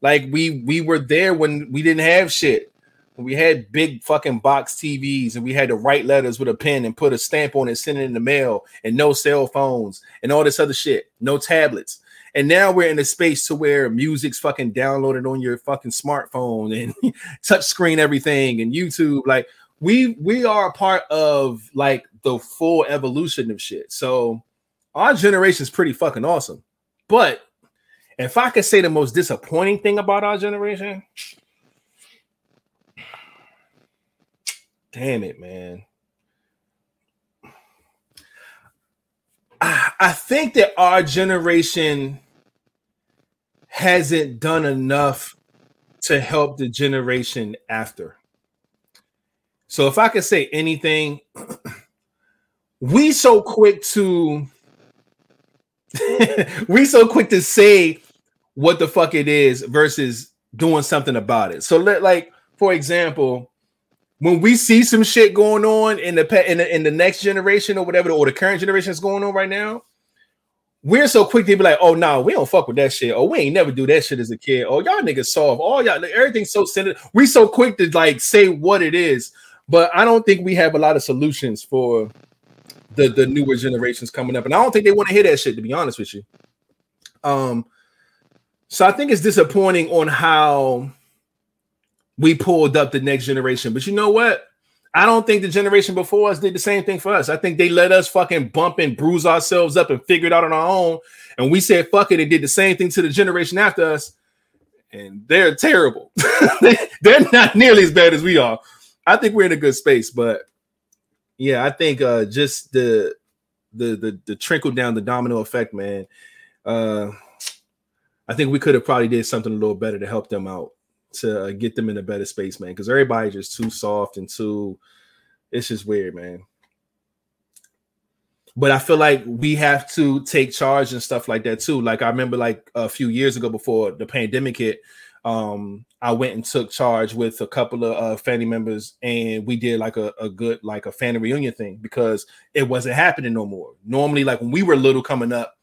Like we we were there when we didn't have shit. We had big fucking box TVs and we had to write letters with a pen and put a stamp on it, send it in the mail, and no cell phones and all this other shit, no tablets. And now we're in a space to where music's fucking downloaded on your fucking smartphone and *laughs* touch screen everything and YouTube. Like we we are a part of like the full evolution of shit. So our generation is pretty fucking awesome. But if I could say the most disappointing thing about our generation, damn it, man. I, I think that our generation hasn't done enough to help the generation after. So if I could say anything, *clears throat* we so quick to *laughs* we so quick to say what the fuck it is versus doing something about it. So let like for example, when we see some shit going on in the pe- in the, in the next generation or whatever or the current generation is going on right now, we're so quick to be like, oh no, we don't fuck with that shit. Or we ain't never do that shit as a kid. Or y'all niggas soft. All y'all everything's so centered. We so quick to like say what it is, but I don't think we have a lot of solutions for the the newer generations coming up, and I don't think they want to hear that shit. To be honest with you, um, so I think it's disappointing on how we pulled up the next generation. But you know what? I don't think the generation before us did the same thing for us. I think they let us fucking bump and bruise ourselves up and figure it out on our own. And we said, fuck it, and did the same thing to the generation after us. And they're terrible. *laughs* they're not nearly as bad as we are. I think we're in a good space, but yeah, I think uh just the the the, the trickle down, the domino effect, man. Uh I think we could have probably did something a little better to help them out to uh, get them in a better space, man. Because everybody's just too soft and too. It's just weird, man. But I feel like we have to take charge and stuff like that too. Like I remember, like a few years ago, before the pandemic hit, um, I went and took charge with a couple of uh, family members, and we did like a, a good like a family reunion thing because it wasn't happening no more. Normally, like when we were little coming up,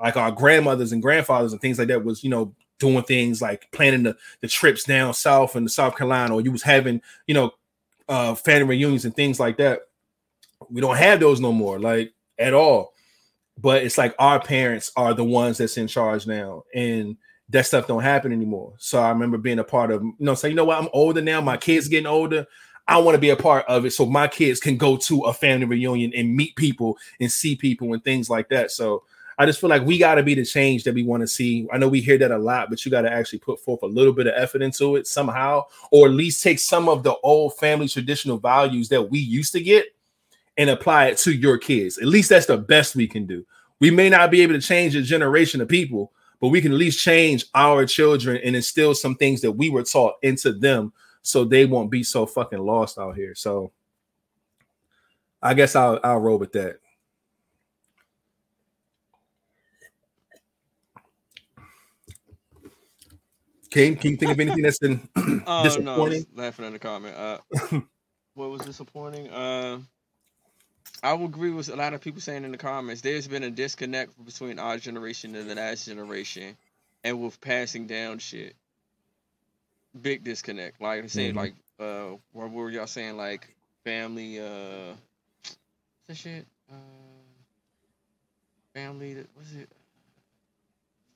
like our grandmothers and grandfathers and things like that was you know doing things like planning the, the trips down south and the South Carolina, or you was having, you know, uh family reunions and things like that. We don't have those no more, like at all. But it's like our parents are the ones that's in charge now, and that stuff don't happen anymore. So I remember being a part of, you know, say, you know what, I'm older now, my kids getting older. I want to be a part of it so my kids can go to a family reunion and meet people and see people and things like that. So I just feel like we got to be the change that we want to see. I know we hear that a lot, but you got to actually put forth a little bit of effort into it somehow, or at least take some of the old family traditional values that we used to get and apply it to your kids. At least that's the best we can do. We may not be able to change a generation of people, but we can at least change our children and instill some things that we were taught into them so they won't be so fucking lost out here. So I guess I'll I'll roll with that. Can, can you think of anything that's been *clears throat* Oh no, disappointing? laughing at the comment. Uh, *laughs* what was disappointing? Uh, I would agree with a lot of people saying in the comments. There's been a disconnect between our generation and the last generation, and with passing down shit. Big disconnect. Like I'm saying, Mhm. like uh, what were y'all saying? Like family. Uh, that shit? Uh, family. What's it?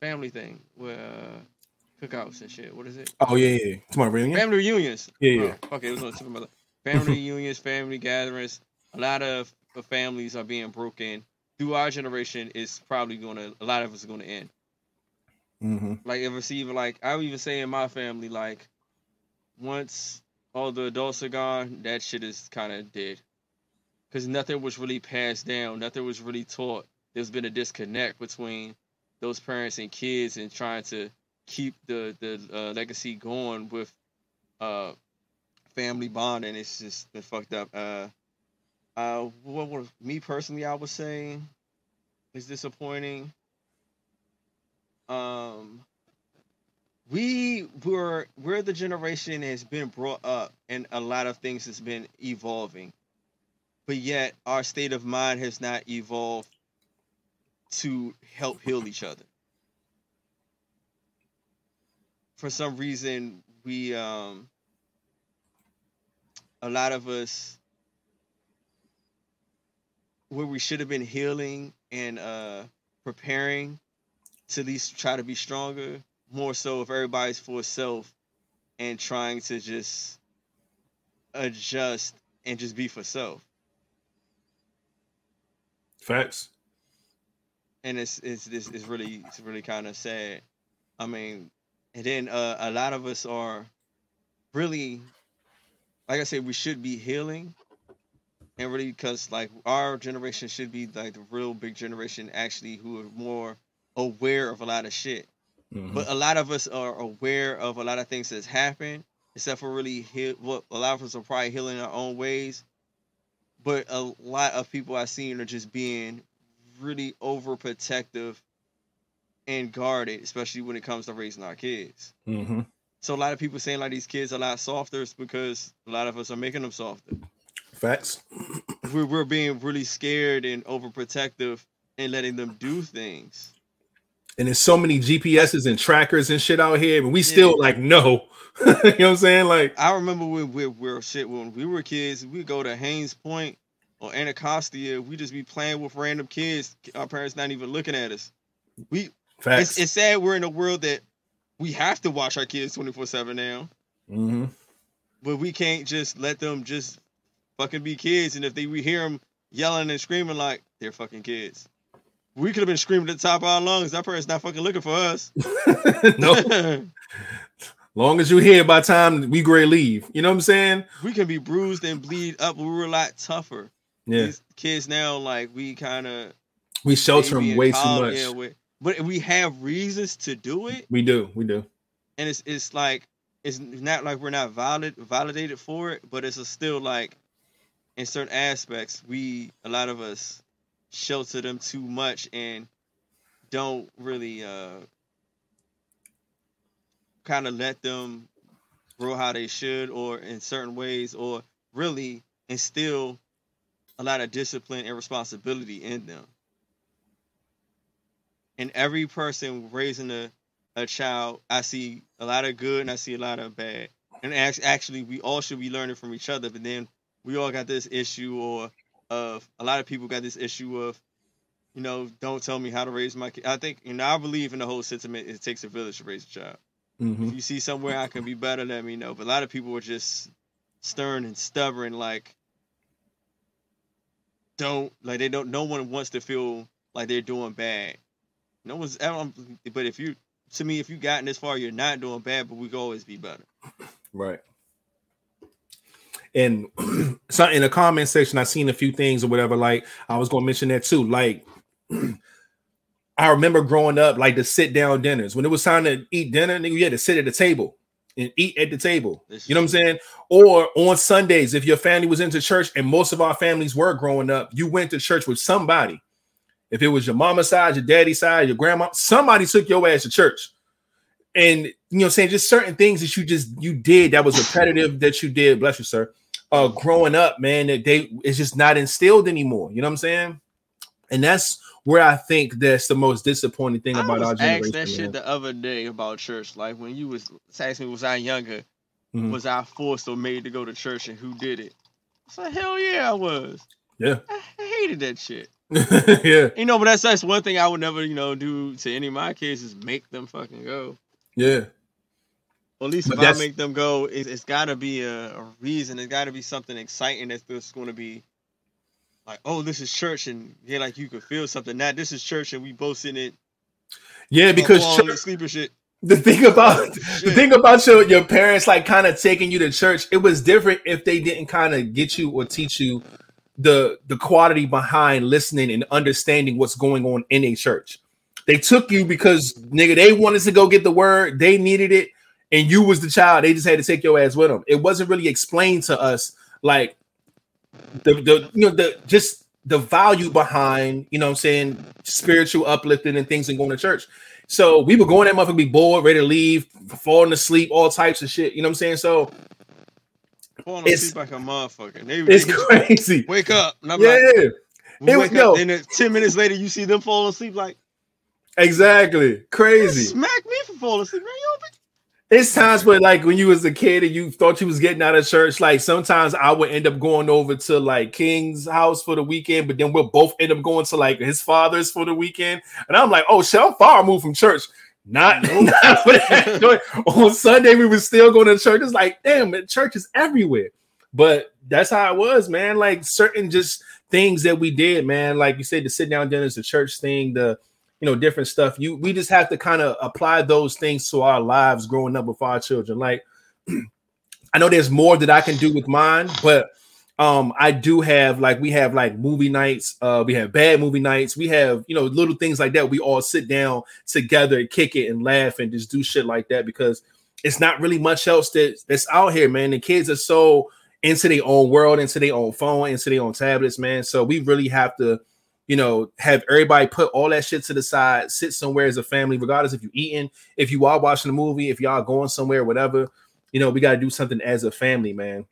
Family thing where uh, cookouts and shit. What is it? Oh yeah, yeah. Come on, reunion. Family reunions. Yeah, yeah. Oh, okay, it was on the tip of my. Family reunions, family gatherings. A lot of the families are being broken. Through our generation, is probably gonna. A lot of us are gonna end. Mm-hmm. Like if it's even like I would even say in my family, like once all the adults are gone, that shit is kind of dead. Cause nothing was really passed down, nothing was really taught. There's been a disconnect between those parents and kids, and trying to keep the the uh, legacy going with uh family bond, and it's just been fucked up. Uh, uh, what was me personally? I would say is disappointing um we were we're the generation has been brought up and a lot of things has been evolving but yet our state of mind has not evolved to help heal each other for some reason we um a lot of us where we should have been healing and uh preparing to at least try to be stronger. More so if everybody's for self and trying to just adjust and just be for self. Facts. And it's it's it's, it's really it's really kind of sad. I mean, and then uh, a lot of us are really, like I said, we should be healing, and really because like our generation should be like the real big generation actually who are more aware of a lot of shit. Mhm. But a lot of us are aware of a lot of things that's happened, except for really heal. What a lot of us are probably healing our own ways, but a lot of people I've seen are just being really overprotective and guarded, especially when it comes to raising our kids. Mhm. So a lot of people saying like these kids are a lot softer is because a lot of us are making them softer. Facts. *clears throat* We're we're being really scared and overprotective and letting them do things. And there's so many GPSs and trackers and shit out here, but we still like no. *laughs* you know what I'm saying? Like, I remember when we were shit when we were kids, we go to Hains Point or Anacostia, we just be playing with random kids. Our parents not even looking at us. We facts. it's, it's sad we're in a world that we have to watch our kids 24 7 now, hmm but we can't just let them just fucking be kids. And if they we hear them yelling and screaming like they're fucking kids, we could have been screaming at the top of our lungs. That person's not fucking looking for us. *laughs* no. *laughs* Long as you here by time we gray leave. You know what I'm saying? we can be bruised and bleed up. We were a lot tougher. Yeah. These kids now, like we kind of We shelter them way too much. Yeah, but we have reasons to do it, we do. We do. and it's it's like it's not like we're not valid validated for it, but it's a still like in certain aspects we a lot of us shelter them too much and don't really uh kind of let them grow how they should or in certain ways or really instill a lot of discipline and responsibility in them and every person raising a, a child i see a lot of good and i see a lot of bad and actually we all should be learning from each other but then we all got this issue or of a lot of people got this issue of you know don't tell me how to raise my kid i think you know i believe in the whole sentiment it takes a village to raise a child hmm if you see somewhere I can be better, let me know. But a lot of people are just stern and stubborn, like don't like they don't. No one wants to feel like they're doing bad. No one's. I don't, um, but if you, to me, if you gotten this far, you're not doing bad. But we can always be better. Right. And *clears throat* so in the comment section, I seen a few things or whatever. Like I was gonna mention that too. Like *clears throat* I remember growing up, like the sit down dinners. When it was time to eat dinner, nigga, you had to sit at the table and eat at the table. You know what I'm saying? Or on Sundays, if your family was into church, and most of our families were growing up, you went to church with somebody. If it was your mama's side, your daddy's side, your grandma, somebody took your ass to church. And you know, what I'm saying just certain things that you just you did that was repetitive that you did, bless you, sir. Uh growing up, man, that they it's just not instilled anymore. You know what I'm saying? And that's where I think that's the most disappointing thing I about our generation. that man. shit the other day about church. Like when you was asking me, was I younger? Mhm. Was I forced or made to go to church, and who did it? So hell yeah, I was. Yeah. I hated that shit. *laughs* yeah, You know, but that's that's one thing I would never, you know, do to any of my kids is make them fucking go. yeah. Or at least But if I make them go, it, it's got to be a, a reason. It's got to be something exciting that's just going to be like, oh, this is church, and yeah, like you could feel something. Now this is church, and we both in it Yeah, because church- asleep and shit. the thing about the thing about your your parents like kind of taking you to church, it was different if they didn't kind of get you or teach you the the quality behind listening and understanding what's going on in a church. They took you because nigga, they wanted to go get the word, they needed it, and you was the child. They just had to take your ass with them. It wasn't really explained to us like the the you know the just the value behind you know what I'm saying spiritual uplifting and things and going to church. So we were going that motherfucker be bored, ready to leave, falling asleep, all types of shit. You know what I'm saying? So Falling It's- asleep like a motherfucker. They, it's they *laughs* crazy. wake up. And Yeah, like, It was- yo. up. Then uh, ten minutes later, you see them fall asleep. Like exactly. Crazy. smack me for falling asleep. Man, you. It's times where like when you was a kid and you thought you was getting out of church, like sometimes I would end up going over to like King's house for the weekend, but then we'll both end up going to like his father's for the weekend. And I'm like, oh shit, I'm far removed from church. Not, *laughs* not for that. joint. On Sunday, we were still going to church. It's like, damn, man, church is everywhere. But that's how it was, man. Like certain just things that we did, man. Like you said, the sit down dinners, the church thing, the you know, different stuff. You we just have to kind of apply those things to our lives growing up with our children. Like *clears throat* I know there's more that I can do with mine, but um I do have like we have like movie nights, uh we have bad movie nights, we have you know little things like that. We all sit down together, kick it and laugh and just do shit like that because it's not really much else that, that's out here, man. The kids are so into their own world, into their own phone, into their own tablets, man. So we really have to, you know, have everybody put all that shit to the side, sit somewhere as a family, regardless if you're eating, if you are watching a movie, if y'all going somewhere, whatever. You know, we got to do something as a family, man.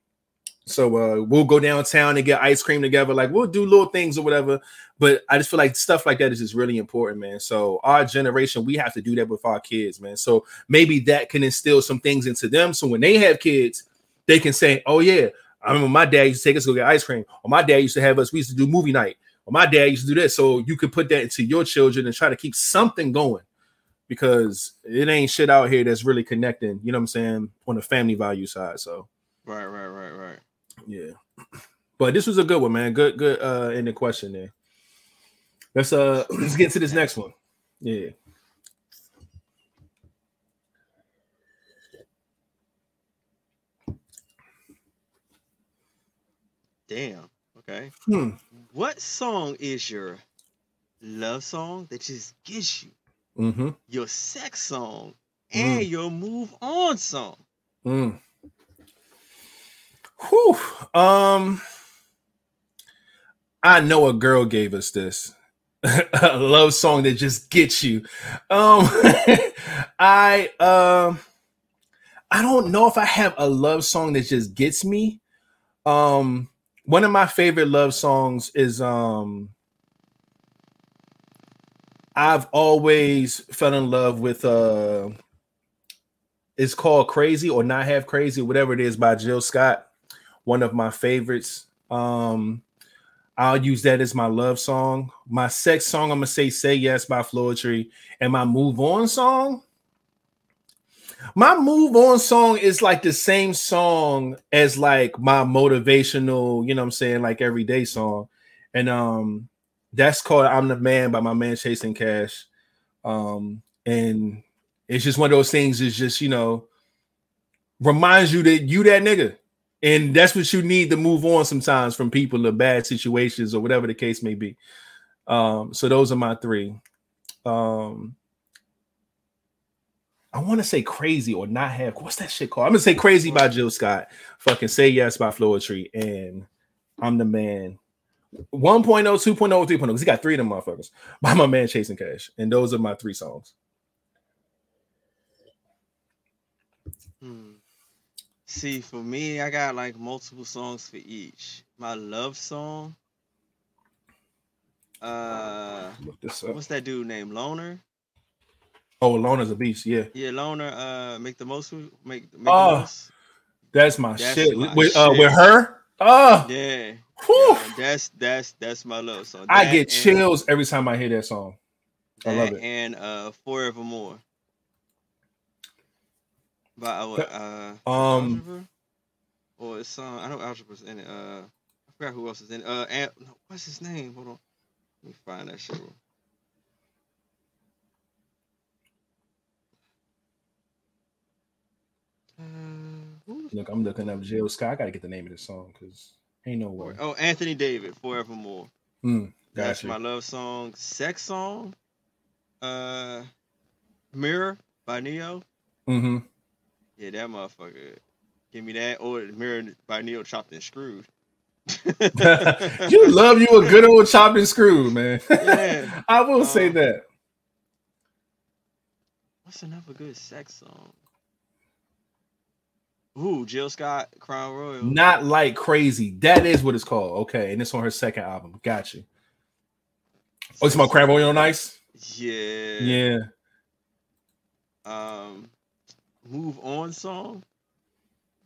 So uh we'll go downtown and get ice cream together. Like we'll do little things or whatever. But I just feel like stuff like that is just really important, man. So our generation, we have to do that with our kids, man. So maybe that can instill some things into them. So when they have kids, they can say, "Oh yeah, I remember my dad used to take us to go get ice cream, or my dad used to have us. We used to do movie night, or my dad used to do this." So you could put that into your children and try to keep something going, because it ain't shit out here that's really connecting. You know what I'm saying on the family value side. So Right, right, right, right. Yeah, but this was a good one, man. Good, good. Uh, in the question there. Let's uh, *clears throat* let's get to this next one. Yeah. Damn. Okay. Hmm. What song is your love song that just gets you? Mm-hmm. Your sex song and your move on song. Mm. Whew. Um, I know a girl gave us this *laughs* a love song that just gets you. Um, *laughs* I um, I don't know if I have a love song that just gets me. Um, one of my favorite love songs is um. I've always fell in love with uh it's called Crazy or Not Have Crazy, whatever it is by Jill Scott. One of my favorites. Um, I'll use that as my love song. My sex song, I'm gonna say Say Yes by Floetry. And my move on song. My move on song is like the same song as like my motivational, you know what I'm saying, like everyday song. And um that's called I'm the Man by my man Chasing Cash. Um, and it's just one of those things is just you know reminds you that you that nigga and that's what you need to move on sometimes from people in bad situations or whatever the case may be um so those are my three um I want to say crazy or not have what's that shit called? I'm gonna say crazy by Jill Scott, fucking say yes by Floetry, and I'm the man 1.0, 2.0, 3.0 because he got three of them motherfuckers *laughs* by my man Chasing Cash, and those are my three songs. Hmm. See, for me, I got like multiple songs for each. My love song. Uh, Look this up. what's that dude named Loner? Oh, Loner's a beast. Yeah, Yeah, Loner. Uh, make the most. Make make Oh, the most. that's my That's shit. my with uh, shit. with her. Oh, Yeah, yeah, that's that's that's my love song. I That get and- chills every time I hear that song. I love it. And uh, Forevermore. By uh, uh Um, Algebra? or it's song I know Algebra's in it. Uh, I forgot who else is in it. Uh, and, no, what's his name? Hold on, let me find that shit. Uh, Look, I'm looking up Jill Scott. I gotta get the name of this song because ain't no way. Oh, Anthony David, Forevermore. Mm, That's gotcha. my love song. Sex song. Uh, Mirror by Neo. Mm-hmm. Yeah, that motherfucker. Give me that. Or Mirror by Neil chopped and screwed. *laughs* you love you a good old chopped and screwed, man. Yeah. *laughs* I will say Um, that. What's another good sex song? Ooh, Jill Scott, Crown Royal. Not like crazy. That is what it's called. Okay, and it's on her second album. Got you. Oh, it's about Crab Oil Nice. Yeah. Yeah. Um, Move On song.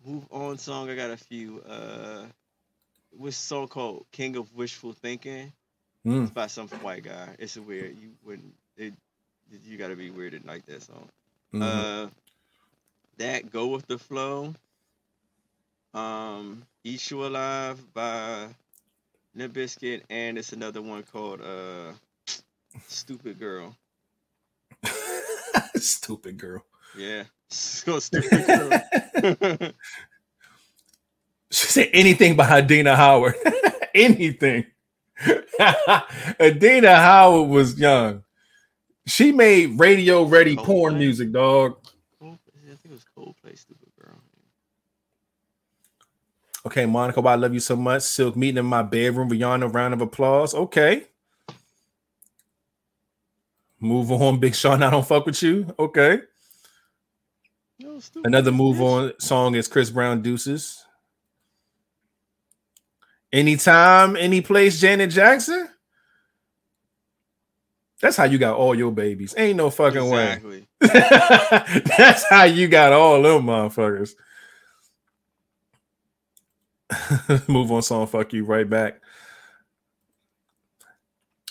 Move On song. I got a few. Uh, what's song called? King of Wishful Thinking. Mm. It's by some white guy. It's a weird. You wouldn't. It. You gotta be weird to like that song. Mhm. Uh, that go with the flow. Um, Eat You Alive by Bizkit, and it's another one called uh, Stupid Girl. *laughs* Stupid girl. Yeah, it's called Stupid She said anything by Adina Howard. *laughs* anything. *laughs* Adina Howard was young. She made radio ready porn music, dog. Cold- I think it was Coldplay. Stupid Girl. Okay, Monica, I love you so much. Silk meeting in my bedroom. Rihanna, round of applause. Okay. Move on, Big Sean. I don't fuck with you. Okay. No, stupid Another move on song is Chris Brown Deuces. Anytime, any place, Janet Jackson. That's how you got all your babies. Ain't no fucking Exactly. way. *laughs* That's how you got all them motherfuckers. *laughs* move on song, fuck you right back.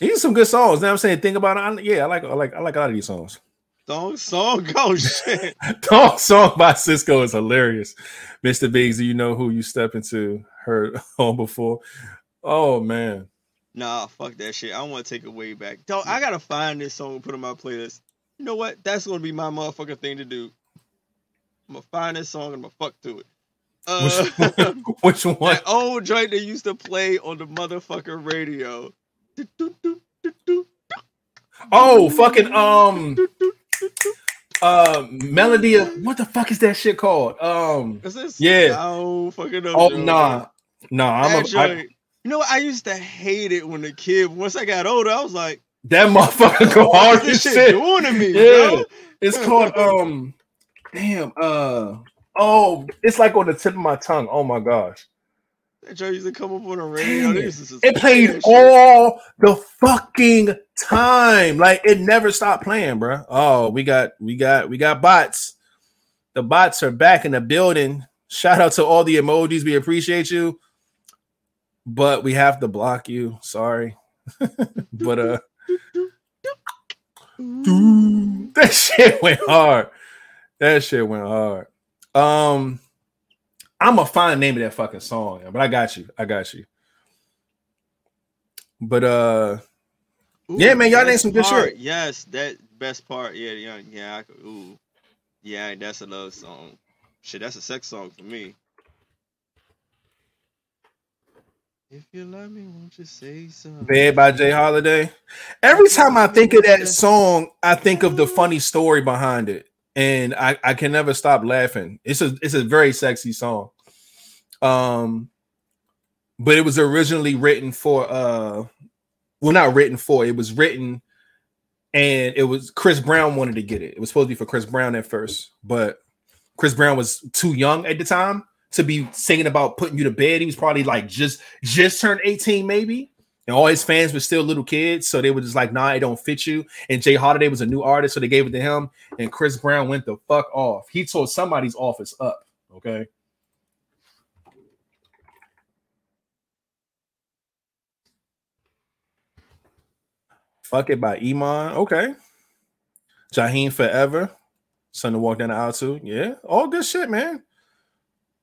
These are some good songs. Now I'm saying, think about it. I- yeah, I like, I like, I like a lot of these songs. Song, song, *laughs* go shit. *laughs* Dog song by Sisqó is hilarious. Mr. Biggs, do you know who you step into? her *laughs* home before. Oh man. Nah, fuck that shit. I want to take it way back. Dog, I gotta find this song and put on my playlist. You know what? That's gonna be my motherfucking thing to do. I'm gonna find this song and I'm gonna fuck to it. Uh, Which one? Which one? that old joint they used to play on the motherfucking radio. Oh, fucking um uh melody of what the fuck is that shit called? Um Is this? Yeah. Don't fucking know. oh Joe. nah. Nah, I'm a, I, you know? I used to hate it when a kid. Once I got older, I was like, that motherfucker go "What hard as this shit. shit doing to me, Yeah. bro?" It's called um damn uh oh it's like on the tip of my tongue. Oh my gosh. That used to come up on the radio. It. It played all the fucking time. Like it never stopped playing, bro. Oh, we got we got we got bots. The bots are back in the building. Shout out to all the emojis. We appreciate you. But we have to block you. Sorry. *laughs* but uh *laughs* *laughs* that shit went hard. That shit went hard. Um I'm gonna find the name of that fucking song, but I got you. I got you. But uh Yeah, man, y'all named some good part. shit. Yes, that best part. Yeah, yeah, yeah. I could, ooh, yeah, that's a love song. Shit, that's a sex song for me. If you love me, won't you say so? Bad by J. Holiday. Every time I think of that song, I think of the funny story behind it. And I, I can never stop laughing. It's a it's a very sexy song. Um but it was originally written for uh well not written for it was written and it was Chris Brown wanted to get it. It was supposed to be for Chris Brown at first, but Chris Brown was too young at the time to be singing about putting you to bed. He was probably like just just turned 18, maybe and all his fans were still little kids, so they were just like, "Nah, it don't fit you." And J. Holiday was a new artist, so they gave it to him. And Chris Brown went the fuck off. He tore somebody's office up. Okay. Fuck it by Eamon. Okay. Jaheim Forever. Son to walk down the aisle too. Yeah. All good shit, man.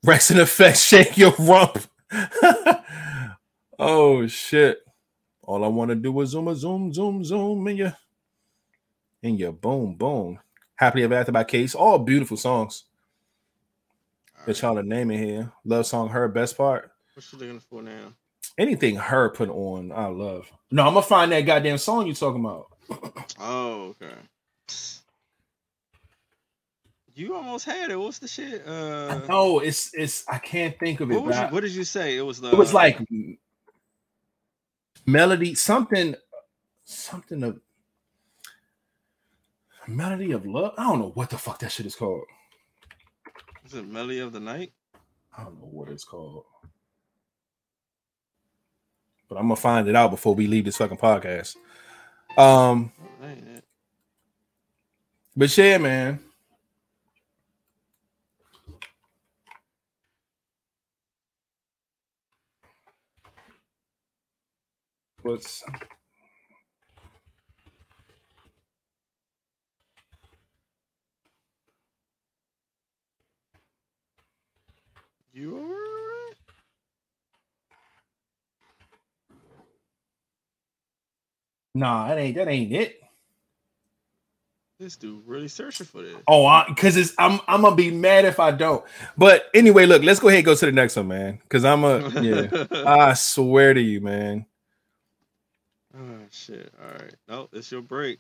Wreckx-N-Effect, shake your rump. *laughs* oh shit. All I want to do is zoom a zoom, zoom, zoom in your in your boom, boom. Happily Ever After by Case. All beautiful songs. That y'all are naming here. Love song, her best part. What you looking for now? Anything her put on, I love. No, I'm gonna find that goddamn song you talking about. *clears throat* Oh, okay. You almost had it. What's the shit? Uh, no, it's it's I can't think of it. what, you, I- what did you say? It was the. it was like melody, something, something of melody of love. I don't know what the fuck that shit is called. Is it Melody of the Night? I don't know what it's called. But I'm gonna find it out before we leave this fucking podcast. Um, that ain't it. but yeah, man. What's You nah, that ain't that ain't it. This dude really searching for this. Oh, because it's I'm I'm gonna be mad if I don't. But anyway, look, let's go ahead and go to the next one, man. Because I'm a *laughs* yeah. I swear to you, man. Oh shit! All right. No, it's your break.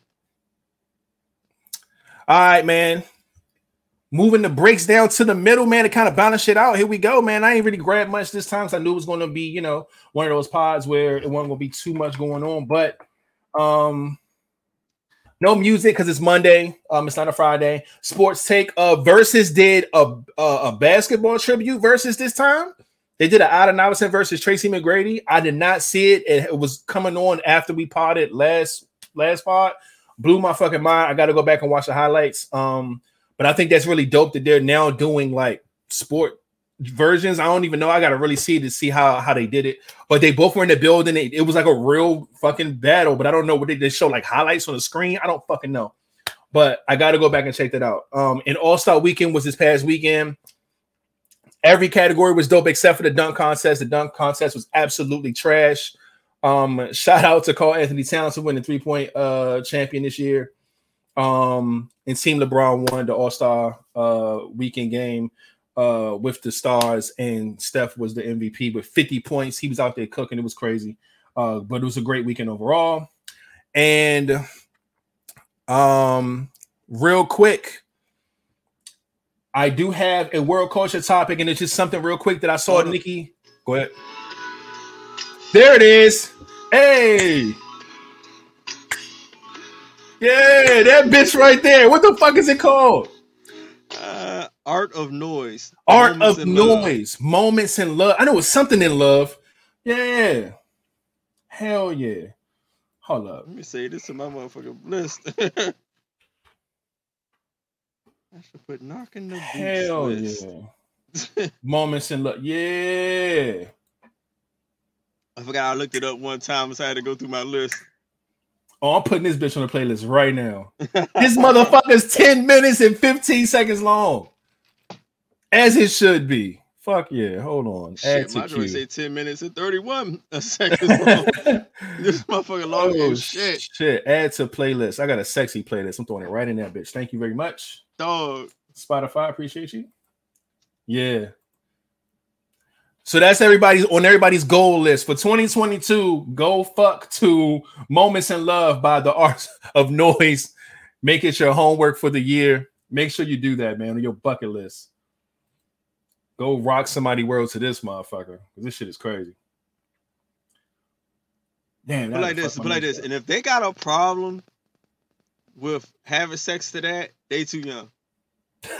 All right, man. Moving the breaks down to the middle, man, to kind of balance shit out. Here we go, man. I ain't really grabbed much this time because I knew it was going to be, you know, one of those pods where it wasn't going to be too much going on. But um, no music because it's Monday. Um, it's not a Friday. Sports take. Uh, versus did a a, a basketball tribute versus this time. They did an Allen Iverson versus Tracy McGrady. I did not see it. It, was coming on after we potted last last pod. Blew my fucking mind. I got to go back and watch the highlights. Um, but I think that's really dope that they're now doing like sport versions. I don't even know. I got to really see to see how how they did it. But they both were in the building. It, it was like a real fucking battle. But I don't know what they, they show like highlights on the screen. I don't fucking know. But I got to go back and check that out. Um, and All Star Weekend was this past weekend. Every category was dope except for the dunk contest. The dunk contest was absolutely trash. Um, shout out to Karl-Anthony Towns the three point uh champion this year. Um, and Team LeBron won the All Star uh weekend game uh with the stars, and Steph was the MVP with 50 points. He was out there cooking, it was crazy. Uh, but it was a great weekend overall. And um, real quick, I do have a world culture topic, and it's just something real quick that I saw. Nikki, go ahead. There it is. Hey. Yeah, that bitch right there. What the fuck is it called? Uh, Art of Noise. Art Moments of in Love. Noise. Moments in Love. I know it's something in love. Yeah. Hell yeah. Hold up. Let me say this to my motherfucking list. *laughs* I should put knocking the boots Hell list. yeah. *laughs* Moments in love. Yeah. I forgot I looked it up one time, so I had to go through my list. Oh, I'm putting this bitch on the playlist right now. *laughs* This motherfucker's 10 minutes and 15 seconds long. As it should be. Fuck yeah. Hold on. Add Shit, to my joint say 10 minutes and 31 *laughs* seconds long. this motherfucker long oh, as shit. shit. Add to playlist. I got a sexy playlist. I'm throwing it right in there, bitch. Thank you very much. Dog. Spotify, appreciate you. Yeah. So that's everybody's on everybody's goal list for 2022. Go fuck to Moments in Love by the Art *laughs* of Noise. Make it your homework for the year. Make sure you do that, man, on your bucket list. Go rock somebody world to this motherfucker. 'cause This shit is crazy. Damn, Put like this, fucked put like this. up. And if they got a problem with having sex to that, they too young. *laughs*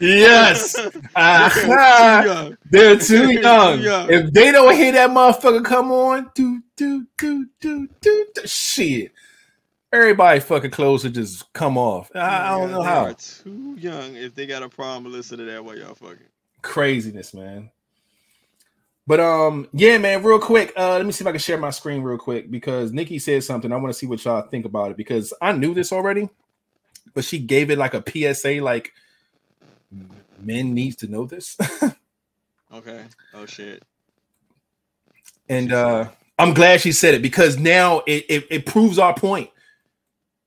yes. Too Ah, *laughs* young. They're too *laughs* Too young. young. If they don't hear that motherfucker come on, do do do do do, do shit. Everybody fucking clothes would just come off. I, I don't know They how. are too young if they got a problem listening to that while y'all fucking. Craziness, man. But um, yeah, man, real quick. Uh, let me see if I can share my screen real quick because Nicki said something. I want to see what y'all think about it because I knew this already, but she gave it like a PSA, like men needs to know this. *laughs* Okay. Oh shit. and uh I'm glad she said it because now it it, it proves our point.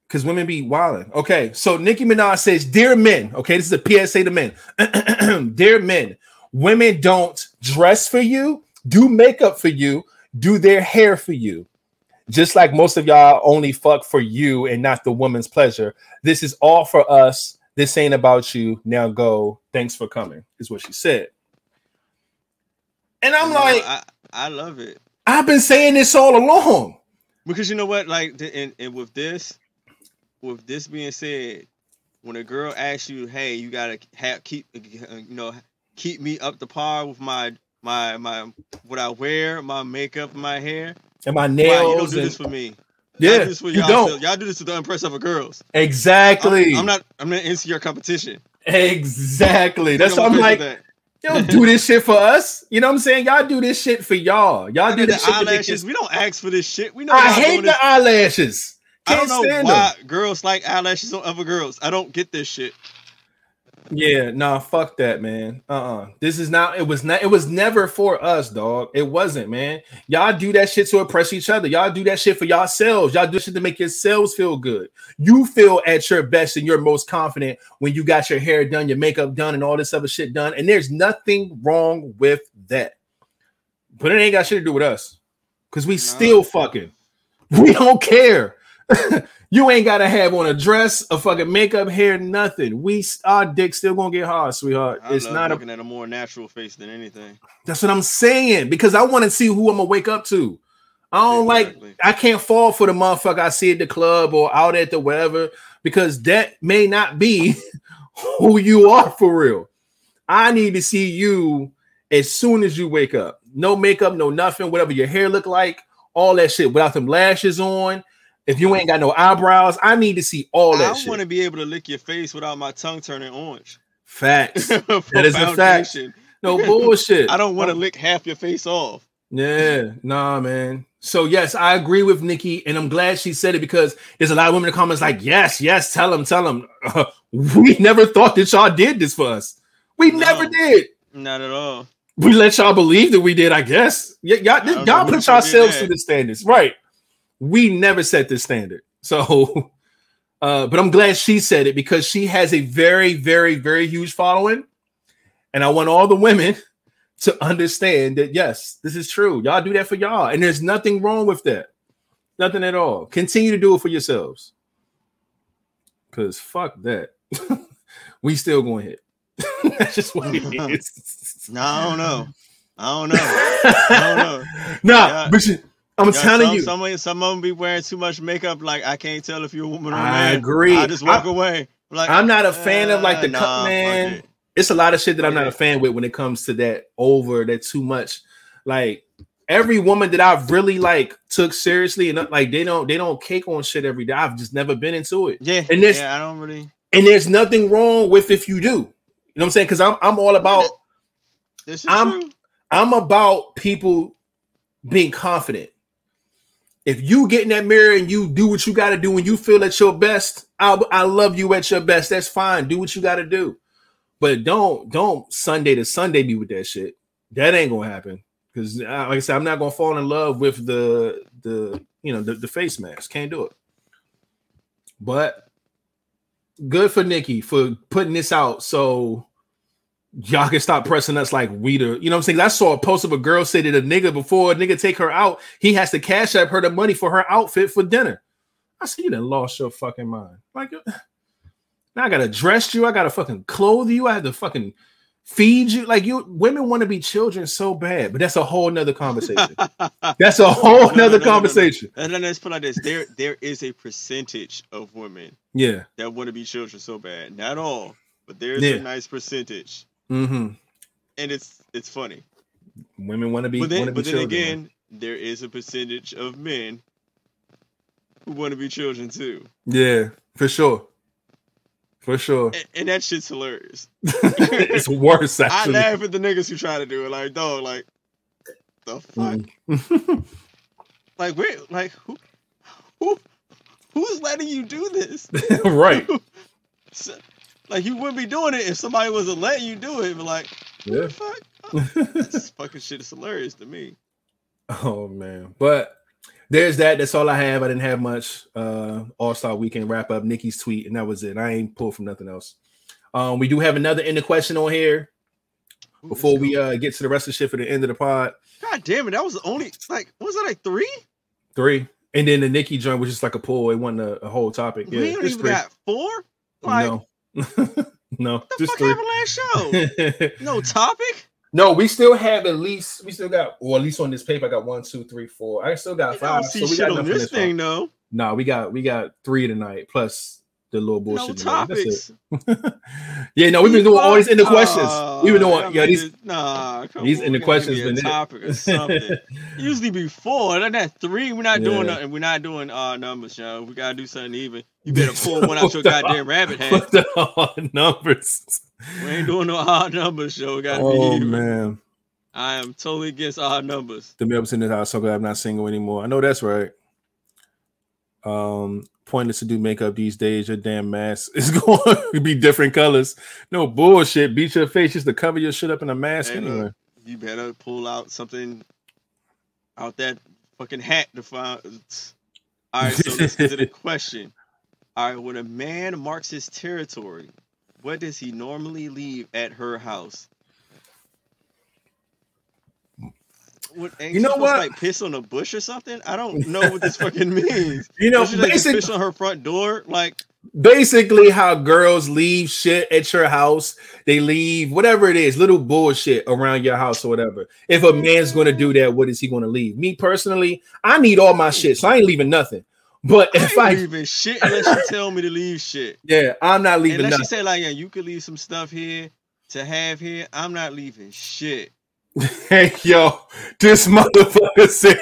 Because women be wilding. Okay, so Nicki Minaj says, "Dear men, okay, this is a PSA to men. *clears throat* Dear men, women don't dress for you, do makeup for you, do their hair for you. Just like most of y'all only fuck for you and not the woman's pleasure. This is all for us. This ain't about you. Now go. Thanks for coming." Is what she said. And I'm You know, like, I, I love it I've been saying this all along. because you know what, like, the, and, and with this, with this being said, when a girl asks you, "Hey, you gotta have keep, you know, keep me up to par with my my my what I wear, my makeup, my hair. And my Why you nails. don't do and- this for me? Y'all yeah, do this for you y'all. don't. Y'all do this to the impress other girls. Exactly. I'm, I'm not. I'm not into your competition. Exactly. That's what I'm like. You don't do this shit for us. You know what I'm saying? Y'all do this shit for y'all. Y'all that. do this the shit eyelashes. kids. We don't ask for this shit. We know. I hate the eyelashes. I Can't don't know why them. girls like eyelashes on other girls. I don't get this shit. Yeah, nah, fuck that, man. Uh-uh. This is not. It was not. It was never for us, dog. It wasn't, man. Y'all do that shit to oppress each other. Y'all do that shit for yourselves. Y'all do shit to make yourselves feel good. You feel at your best and you're most confident when you got your hair done, your makeup done, and all this other shit done. And there's nothing wrong with that. But it ain't got shit to do with us. Cause we still fucking. *laughs* We don't care. *laughs* you ain't gotta have on a dress, a fucking makeup, hair, nothing. We our dick still gonna get hard, sweetheart. I it's not a looking at a more natural face than anything. that's what I'm saying because I want to see who I'm gonna wake up to. I don't Exactly. like I can't fall for the motherfucker I see at the club or out at the whatever because that may not be *laughs* who you are for real. I need to see you as soon as you wake up. No makeup, no nothing, whatever your hair look like, all that shit without them lashes on. If you ain't got no eyebrows, I need to see all that I want to be able to lick your face without my tongue turning orange. Facts. *laughs* That is a fact. No *laughs* bullshit. I don't want to lick half your face off. Yeah, nah, man. So yes, I agree with Nicki, and I'm glad she said it because there's a lot of women in the comments like, yes, yes, tell them, tell them. *laughs* we never thought that y'all did this for us. We No. never did. Not at all. We let y'all believe that we did, I guess. Y- y'all, y'all put yourselves to the standards, right? We never set this standard. So, *laughs* uh, but I'm glad she said it because she has a very, very, very huge following, and I want all the women *laughs* to understand that yes, this is true. Y'all do that for y'all, and there's nothing wrong with that. Nothing at all. Continue to do it for yourselves. Cause fuck that. *laughs* we still going to hit. That's just what it is. No, I don't know. I don't know. I don't know. nah, Yeah. but you, I'm telling some, you, some of- some of them be wearing too much makeup. Like I can't tell if you're a woman or a I man. agree. I just walk I- away. Like I'm not a fan of like the "Uh, nah, cut man. it." It's a lot of shit that I'm not a fan with when it comes to that over that too much. Like every woman that I've really like took seriously and like they don't they don't cake on shit every day. I've just never been into it. Yeah, And this- yeah, I don't really. And there's nothing wrong with if you do. You know what I'm saying? Because I'm I'm all about This is I'm- true. I'm about people being confident. If you get in that mirror and you do what you got to do and you feel at your best, I I love you at your best. That's fine. Do what you got to do, but don't don't Sunday to Sunday be with that shit. That ain't gonna happen because, uh, like I said, I'm not gonna fall in love with the the you know the, the face mask. Can't do it. But good for Nicki for putting this out so y'all can stop pressing us like we do. you know what I'm saying? I saw a post of a girl say that a nigga before a nigga take her out, he has to cash up her the money for her outfit for dinner. I said, you done lost your fucking mind. Like uh, now I gotta dress you, I gotta fucking clothe you, I have to fucking feed you. Like you women want to be children so bad, but that's a whole nother conversation. *laughs* that's a whole No, no, no, nother no, no, conversation. And then let's put it like this: there, there is a percentage of women Yeah. that want to be children so bad. Not all, but there's Yeah. a nice percentage, Mm-hmm. and it's it's funny. Women want to be But then, want to be but then children. again, there is a percentage of men who want to be children too, Yeah, for sure. For sure. and, and that shit's hilarious. *laughs* *laughs* it's worse I actually. laugh at the niggas who try to do it. Like, dog, like the fuck? Mm. *laughs* Like where? Like who? Who? Who's letting you do this? right. So- like you wouldn't be doing it if somebody wasn't letting you do it. But like, what Yeah. the fuck? Oh, *laughs* this fucking shit is hilarious to me. Oh man, but there's that. That's all I have. I didn't have much. Uh, All Star Weekend wrap up. Nicki's tweet, and that was it. I ain't pulled from nothing else. Um, we do have another in the question on here before we uh get to the rest of the shit for the end of the pod. God damn it! That was the only like. What was that like three? Three, and then the Nikki joint was just like a pull. It wasn't a, a whole topic. Yeah, we even three. got four. Like no, *laughs* no, what the just fuck three. happened last show? *laughs* no topic. no, we still have at least we still got, or at least on this paper, I got one, two, three, four. I still got five. see So we shit got on enough this this one. thing though. No, we got we got three tonight, plus the little No bullshit. it. topics. *laughs* yeah, no, we've been doing all these in the questions. Oh, We've been doing I yeah, these Nah, these in the questions give me a it. topic or *laughs* something. Usually before, then that three. We're not Yeah. doing nothing. We're not doing odd numbers, yo. We gotta do something even. You better *laughs* pull one out your goddamn rabbit hat. What the odd numbers? We ain't doing no odd numbers, yo. We gotta be Oh even. man, I am totally against odd numbers. the Melvins in the house. So glad I'm not single anymore. I know that's right. Um, pointless to do makeup these days. Your damn mask *laughs* is going to be different colors. No bullshit. Beat your face just to cover your shit up in a mask Hey, look. anyway. You better pull out something out that fucking hat to find. All right, so let's get to the *laughs* question. All right, when a man marks his territory, what does he normally leave at her house? What, You know what? Like piss on a bush or something? I don't know what this fucking *laughs* means. You know, she like basic, piss on her front door? Like, basically how girls leave shit at your house. They leave whatever it is, little bullshit around your house or whatever. If a man's going to do that, what is he going to leave? Me personally, I need all my shit, so I ain't leaving nothing. But if I I, ain't leaving shit unless you *laughs* tell me to leave shit. yeah, I'm not leaving Unless you say like, yeah, you could leave some stuff here to have here. I'm not leaving shit. Hey, *laughs* yo, this motherfucker said,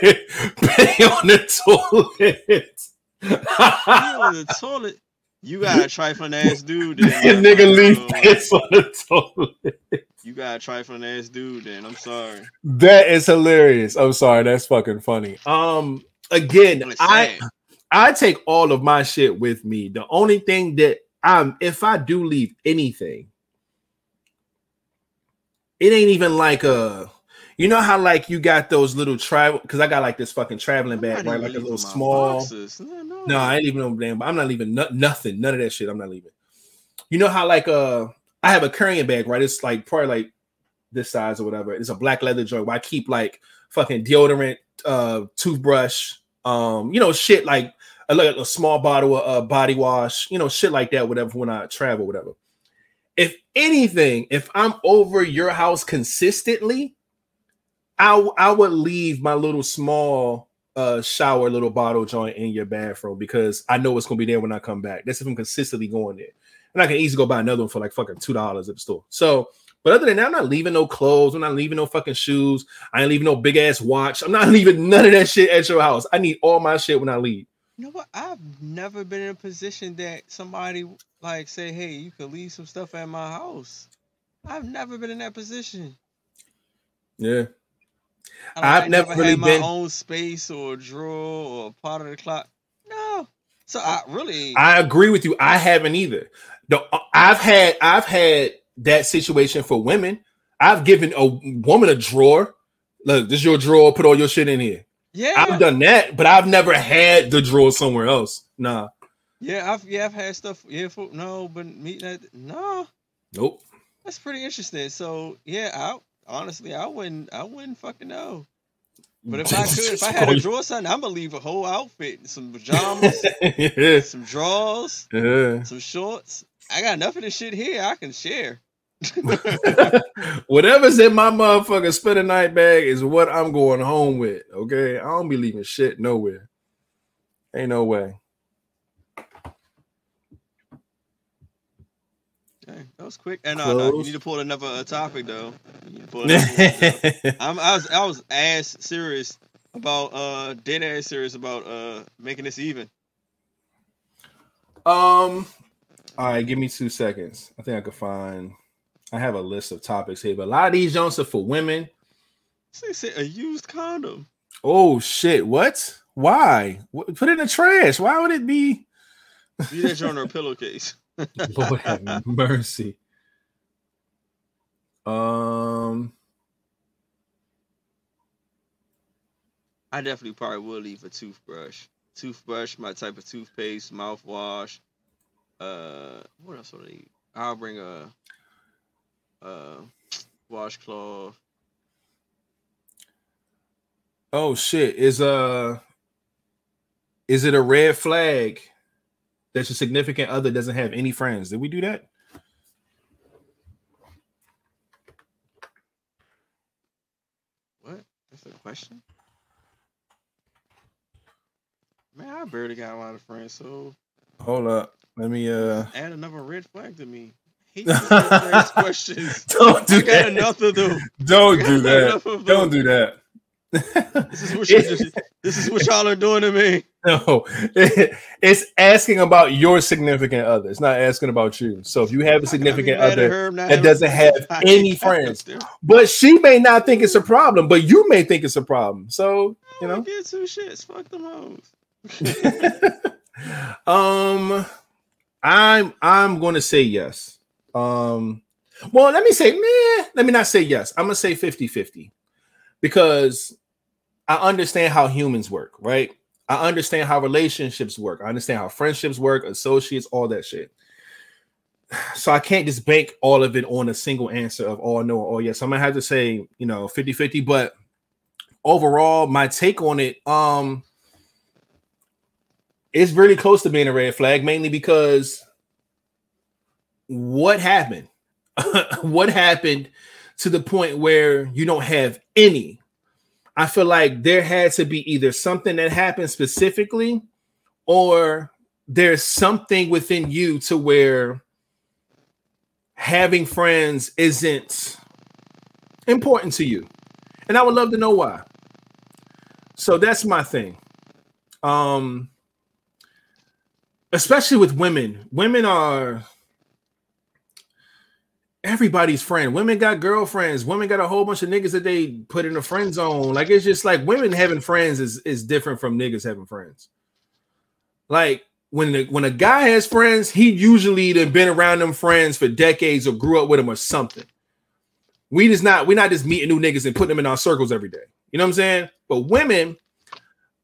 "Pay on the toilet." You on the toilet. You got a *laughs* trifling ass dude. Then, nigga leave piss on the toilet. You got a trifling ass dude. Then I'm sorry. That is hilarious. I'm sorry, that's fucking funny. Um, again, I. I take all of my shit with me. The only thing that I'm if I do leave anything, it ain't even like a you know how like you got those little travel because I got like this fucking traveling bag, right? Like a little small. boxes. No, no. No, I ain't leaving no damn. But I'm not leaving no, nothing. None of that shit. I'm not leaving. You know how like uh I have a carrying bag, right? It's like probably like this size or whatever. It's a black leather joint where I keep like fucking deodorant, uh, toothbrush, um, you know, shit like a, like a small bottle of uh, body wash, you know, shit like that, whatever. When I travel, whatever. If anything, if I'm over your house consistently, I I would leave my little small uh shower little bottle joint in your bathroom because I know it's gonna be there when I come back. That's if I'm consistently going there. And I can easily go buy another one for like fucking two dollars at the store. So, but other than that, I'm not leaving no clothes. I'm not leaving no fucking shoes. I ain't leaving no big ass watch. I'm not *laughs* leaving none of that shit at your house. I need all my shit when I leave. You know what? I've never been in a position that somebody like say, "Hey, you could leave some stuff at my house." I've never been in that position. Yeah. I, I've I never really had my been- own space or a drawer or a part of the clock. No, so I really I agree with you. I haven't either. The uh, I've had I've had that situation for women. I've given a woman a drawer. Look, this is your drawer. Put all your shit in here. Yeah I've done that, but I've never had the drawer somewhere else. Nah, yeah I've yeah I've had stuff yeah for, no but me that no nope. that's pretty interesting. So yeah, I honestly I wouldn't I wouldn't fucking know. But if I *laughs* could, if I had a drawer, something, I'm gonna leave a whole outfit, some pajamas, *laughs* yeah, some drawers, yeah. some shorts. I got enough of this shit here. I can share. *laughs* Whatever's in my motherfucking a night bag is what I'm going home with. Okay, I don't be leaving shit nowhere. Ain't no way. Dang, that was quick. And no, no, you need to pull another uh, topic though. You need to pull *laughs* another though. I'm, I was I was ass serious about uh dead ass serious about uh making this even. Um. All right, give me two seconds. I think I could find. I have a list of topics here, but a lot of these joints are for women. They said a used condom. Oh shit! What? Why? Wh- Put it in the trash. Why would it be? Leave that joint on her pillowcase. *laughs* Lord have mercy. Um. I definitely probably will leave a toothbrush. Toothbrush, my type of toothpaste, mouthwash. Uh, what else would I need? I'll bring a, uh, washcloth. Oh shit! Is uh, is it a red flag that your significant other doesn't have any friends? Did we do that? What? That's a question. Man, I barely got a lot of friends, so Hold up. Let me uh. add another red flag to me. Hate these *laughs* questions. *laughs* Don't do I that. enough of them. Don't do that. Don't do that. This is what just, this is what *laughs* y'all are doing to me. No, it's asking about your significant other. It's not asking about you. So if you have a significant other her that doesn't have any friends, but she may not think it's a problem, but you may think it's a problem. So you know. get two shits. Fuck them hoes. um, I'm I'm going to say yes. Um, well, let me say, meh, let me not say yes. I'm gonna say 50-50 because I understand how humans work, right? I understand how relationships work. I understand how friendships work, associates, all that shit. *sighs* So I can't just bank all of it on a single answer of all no or all yes. I'm gonna have to say, you know, 50-50, but overall, my take on it, um, it's really close to being a red flag, mainly because what happened? *laughs* what happened to the point where you don't have any? I feel like there had to be either something that happened specifically, or there's something within you to where having friends isn't important to you. And I would love to know why. So that's my thing. Um, especially with women. Women are everybody's friend. Women got girlfriends. Women got a whole bunch of niggas that they put in a friend zone. Like it's just like women having friends is is different from niggas having friends. Like when the, when a guy has friends, he usually done been around them friends for decades or grew up with them or something. We just not we not just meeting new niggas and putting them in our circles every day. You know what I'm saying? But women,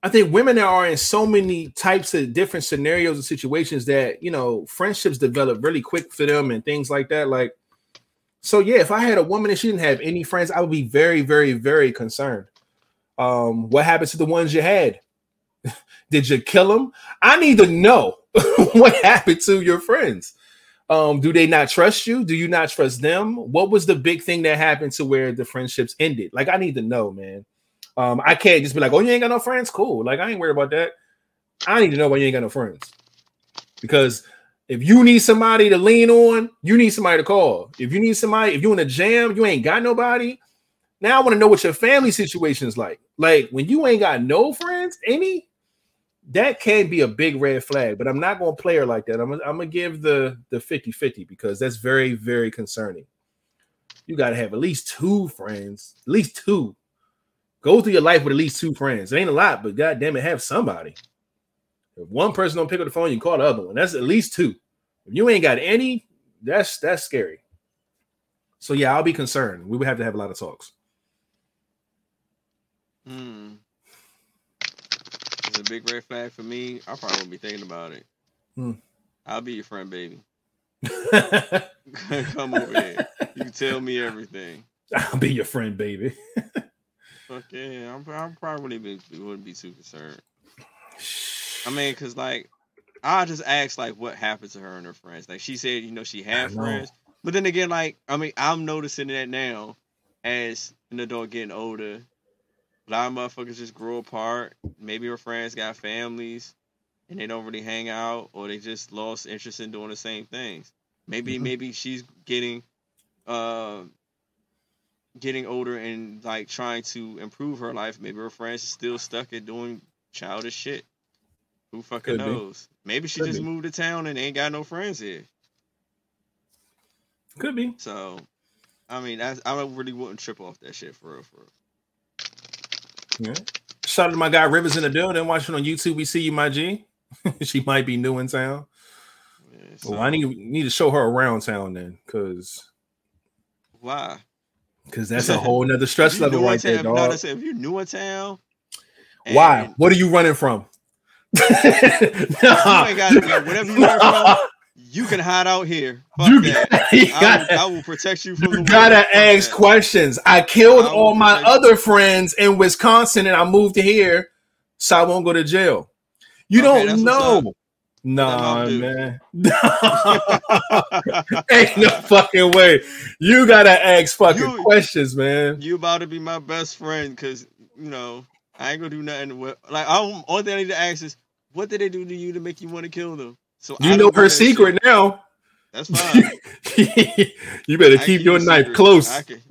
I think women are in so many types of different scenarios and situations that you know friendships develop really quick for them and things like that. Like, so yeah, if I had a woman and she didn't have any friends, I would be very, very, very concerned. Um, what happened to the ones you had? *laughs* Did you kill them? I need to know *laughs* what happened to your friends. Um, do they not trust you? Do you not trust them? What was the big thing that happened to where the friendships ended? Like, I need to know, man. Um, I can't just be like, oh, you ain't got no friends. Cool. Like, I ain't worried about that. I need to know why you ain't got no friends. Because if you need somebody to lean on, you need somebody to call. If you need somebody, if you're in a jam, you ain't got nobody. Now I want to know what your family situation is like. Like when you ain't got no friends, any, that can be a big red flag. But I'm not gonna play her like that. I'm gonna, I'm gonna give the the 50-50 because that's very, very concerning. You gotta have at least two friends, at least two. Go through your life with at least two friends. It ain't a lot, but god damn it, have somebody. If one person don't pick up the phone, you call the other one. That's at least two. If you ain't got any, that's that's scary. So yeah, I'll be concerned. We would have to have a lot of talks. Hmm. It's a big red flag for me. I probably won't be thinking about it. Hmm. I'll be your friend, baby. *laughs* Come over here. You can tell me everything. I'll be your friend, baby. Fuck yeah, I'm, I probably wouldn't even wouldn't be too concerned. I mean, cause like I just asked like what happened to her and her friends. Like she said, you know, she had friends, but then again, like I mean, I'm noticing that now as an adult getting older. A lot of motherfuckers just grow apart. Maybe her friends got families, and they don't really hang out, or they just lost interest in doing the same things. Maybe Mhm. maybe she's getting, uh, getting older and like trying to improve her life. Maybe her friends still stuck at doing childish shit. Who fucking Could be. knows? Maybe she Could just be. moved to town and ain't got no friends here. Could be. So, I mean, that's, I really wouldn't trip off that shit for real. For real. Yeah. Shout out to my guy Rivers in the building watching on YouTube. We see you, my G. *laughs* she might be new in town. Yeah, oh, Well, I need need to show her around town then, because why? because that's a whole nother *laughs* stress level right there, no, dog. that's. If you're new in town, Why? What are you running from? *laughs* You ain't got yeah, whatever you you can hide out here. Fuck You that. gotta, *laughs* I, will, I will protect you from you world. gotta Fuck ask that. questions. I killed I all my other friends in Wisconsin and I moved to here so I won't go to jail. You Okay, don't know. Nah, man. *laughs* Ain't no fucking way. You gotta ask fucking You- questions, man. you about to be my best friend because you know I ain't gonna do nothing. With, like I don't, only thing I need to ask is what did they do to you to make you want to kill them? So You don't know her secret shit. now. That's *laughs* fine. you better I keep your knife secret. close. I can,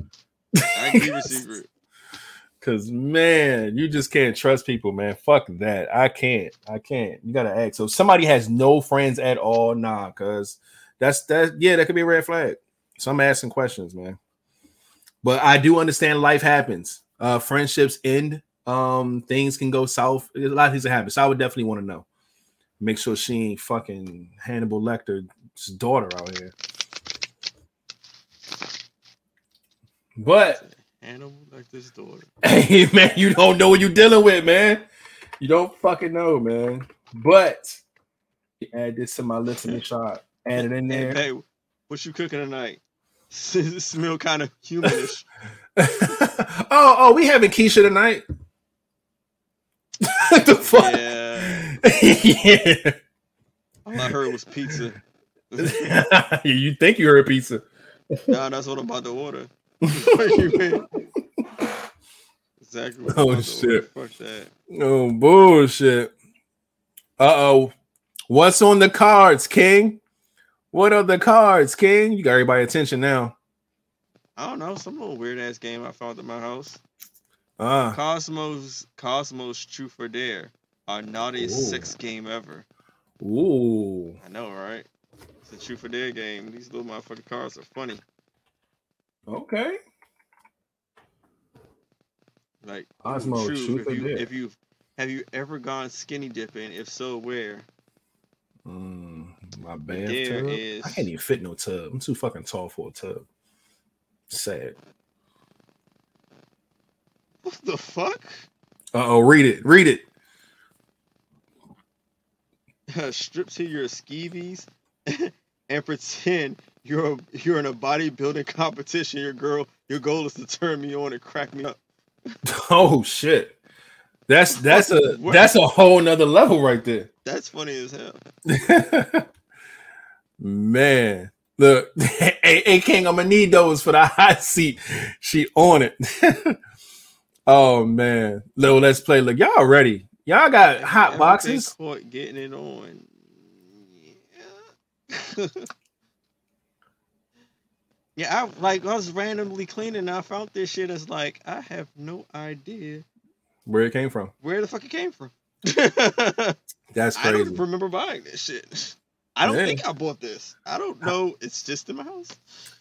I can keep a secret. *laughs* Cause man, you just can't trust people, man. Fuck that. I can't. I can't. You gotta ask. So if somebody has no friends at all, nah, cause that's that. Yeah, that could be a red flag. So I'm asking questions, man. But I do understand life happens. Uh, friendships end. Um, things can go south. A lot of things that happen. So I would definitely want to know. Make sure she ain't fucking Hannibal Lecter's daughter out here. But Hannibal this daughter. *laughs* Hey man, you don't know what you're dealing with, man. You don't fucking know, man. But add this to my listening shot. Add it in Hey, there. hey, what you cooking tonight? *laughs* Smell kind of *laughs* humanish. oh, oh, we having Keisha tonight. *laughs* the fuck? Yeah. *laughs* Yeah. All I heard was pizza. *laughs* you think you heard pizza? nah, that's what I'm about to order. you? Exactly. What Oh, about to order. shit. Fuck that. Oh bullshit. Uh oh. What's on the cards, King? What are the cards, King? You got everybody attention now. I don't know. Some little weird ass game I found at my house. Ah. Cosmos, Cosmos, Truth or Dare, our naughtiest sex game ever. Ooh. I know, right? It's a Truth or Dare game. These little motherfucking cards are funny. Okay. Like Cosmos, Truth, Truth if you Dare. if you have you ever gone skinny dipping? If so, where? Mm, my bathtub. is- I can't even fit no tub. I'm too fucking tall for a tub. Sad. What the fuck? Uh oh, read it. Read it. *laughs* Strip to your skeevies *laughs* and pretend you're a, you're in a bodybuilding *laughs* competition. Your girl, your goal is to turn me on and crack me up. Oh shit. That's that's a that's a whole nother level right there. That's funny as hell. Man, look, hey, hey King, I'm gonna need those for the hot seat. She on it. Oh man, little let's play. Look, y'all ready? Y'all got hot boxes. Caught getting it on. Yeah. yeah, I like I was randomly cleaning and I found this shit. It's like I have no idea Where it came from? where the fuck it came from. *laughs* I That's don't crazy. remember buying this shit. I don't think I bought this. I don't know. It's just in my house.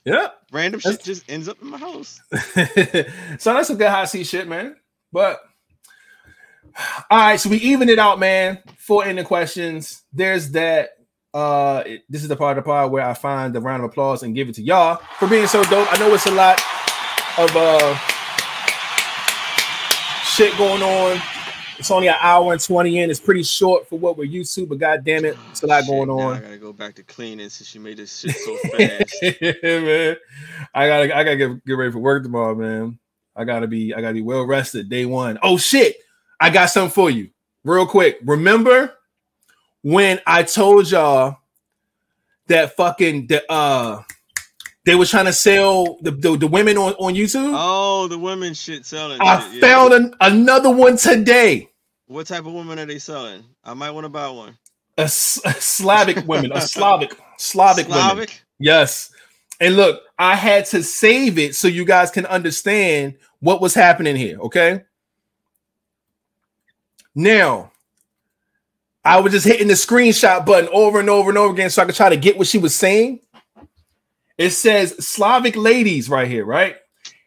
Yeah. Random shit just ends up in my house. *laughs* so that's a good hot seat shit, man. But all right, so we even it out, man. For ending questions, there's that. Uh, it- this is the part of the pod where I find the round of applause and give it to y'all for being so dope. I know it's a lot of uh shit going on. It's only an hour and 20 in. It's pretty short for what we're used to, but god damn it, it's a lot Shit, going on. I gotta go back to cleaning since you made this shit so fast. *laughs* yeah, man. I gotta I gotta get, get ready for work tomorrow, man. I gotta be I gotta be well rested day one. Oh shit! I got something for you, real quick. Remember when I told y'all that fucking the uh they were trying to sell the the, the women on on YouTube? oh, the women shit selling. I shit, yeah. found an, another one today. What type of women are they selling? I might want to buy one. A, S- a Slavic women, a *laughs* Slavic Slavic, women. Slavic? Yes. And look, I had to save it so you guys can understand what was happening here. Okay. Now, I was just hitting the screenshot button over and over and over again so I could try to get what she was saying. It says Slavic ladies right here, right?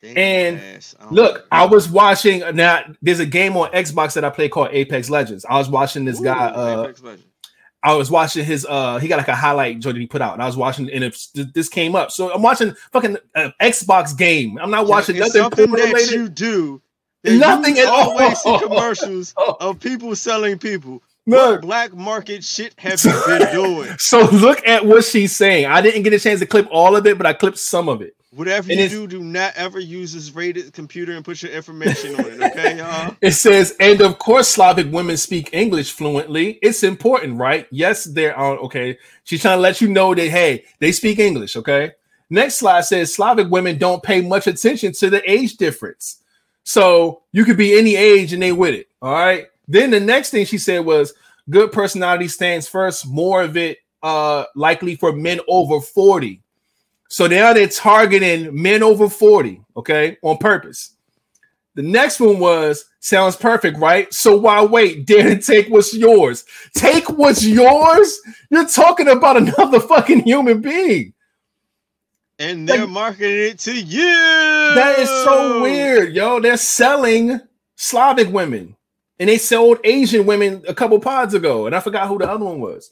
And. I Look, know. I was watching now. There's a game on Xbox that I play called Apex Legends. I was watching this guy. Uh, Apex Legends. I was watching his. Uh, he got like a highlight joint that he put out, and I was watching, and it, this came up. So I'm watching fucking uh, Xbox game. I'm not watching Yeah, nothing something that related. you do. Nothing you at all. always see commercials *laughs* Oh. of people selling people. Look. What black market shit have you been *laughs* doing? So look at what she's saying. I didn't get a chance to clip all of it, but I clipped some of it. Whatever And you do, do not ever use this rated computer and put your information on it. Okay, *laughs* y'all. It says, and of course, Slavic women speak English fluently. It's important, right? Yes, there are. Okay. She's trying to let you know that, hey, they speak English. Okay. Next slide says Slavic women don't pay much attention to the age difference. So you could be any age and they with it. All right. Then the next thing she said was good personality stands first, more of it uh likely for men over 40. So now they're targeting men over 40, okay, on purpose. The next one was sounds perfect, right? So why wait? *laughs* Dare to take what's yours. Take what's yours? You're talking about another *laughs* fucking human being. And they're Like- marketing it to you. That is so weird, yo. They're selling Slavic women, and they sold Asian women a couple pods ago, and I forgot who the other one was.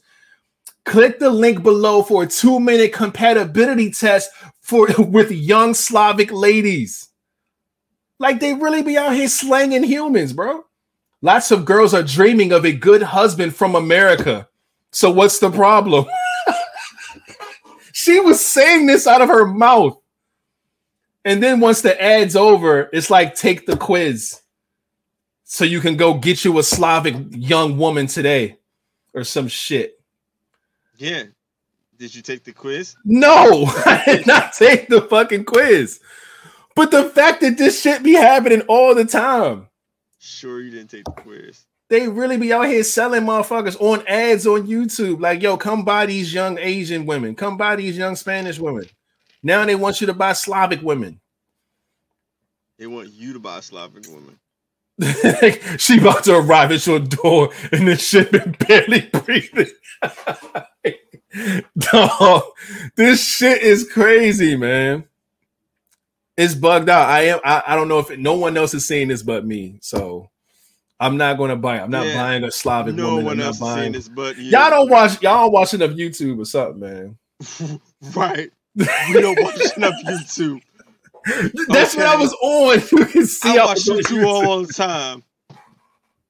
Click the link below for a two-minute compatibility test for *laughs* with young Slavic ladies. Like they really be out here slanging humans, bro. Lots of girls are dreaming of a good husband from America. So what's the problem? *laughs* she was saying this out of her mouth. And then once the ad's over, it's like take the quiz. So you can go get you a Slavic young woman today or some shit. Yeah. Did you take the quiz? No, *laughs* I did not take the fucking quiz. But the fact that this shit be happening all the time, Sure, you didn't take the quiz. they really be out here selling motherfuckers on ads on YouTube. Like, yo, come buy these young Asian women, come buy these young Spanish women. Now they want you to buy Slavic women. They want you to buy Slavic woman. *laughs* she about to arrive at your door and the shit been *laughs* barely breathing. *laughs* Dog, this shit is crazy, man. It's bugged out. I am. I, I don't know if no one else is seeing this but me. So I'm not going to buy. it. I'm not Yeah. buying a Slavic No woman. one I'm else is seeing this but you. Y'all don't watch. Y'all don't watch enough YouTube or something, man. right. We don't watch enough YouTube. *laughs* That's what I was on. *laughs* You can see. I watch on all, the time.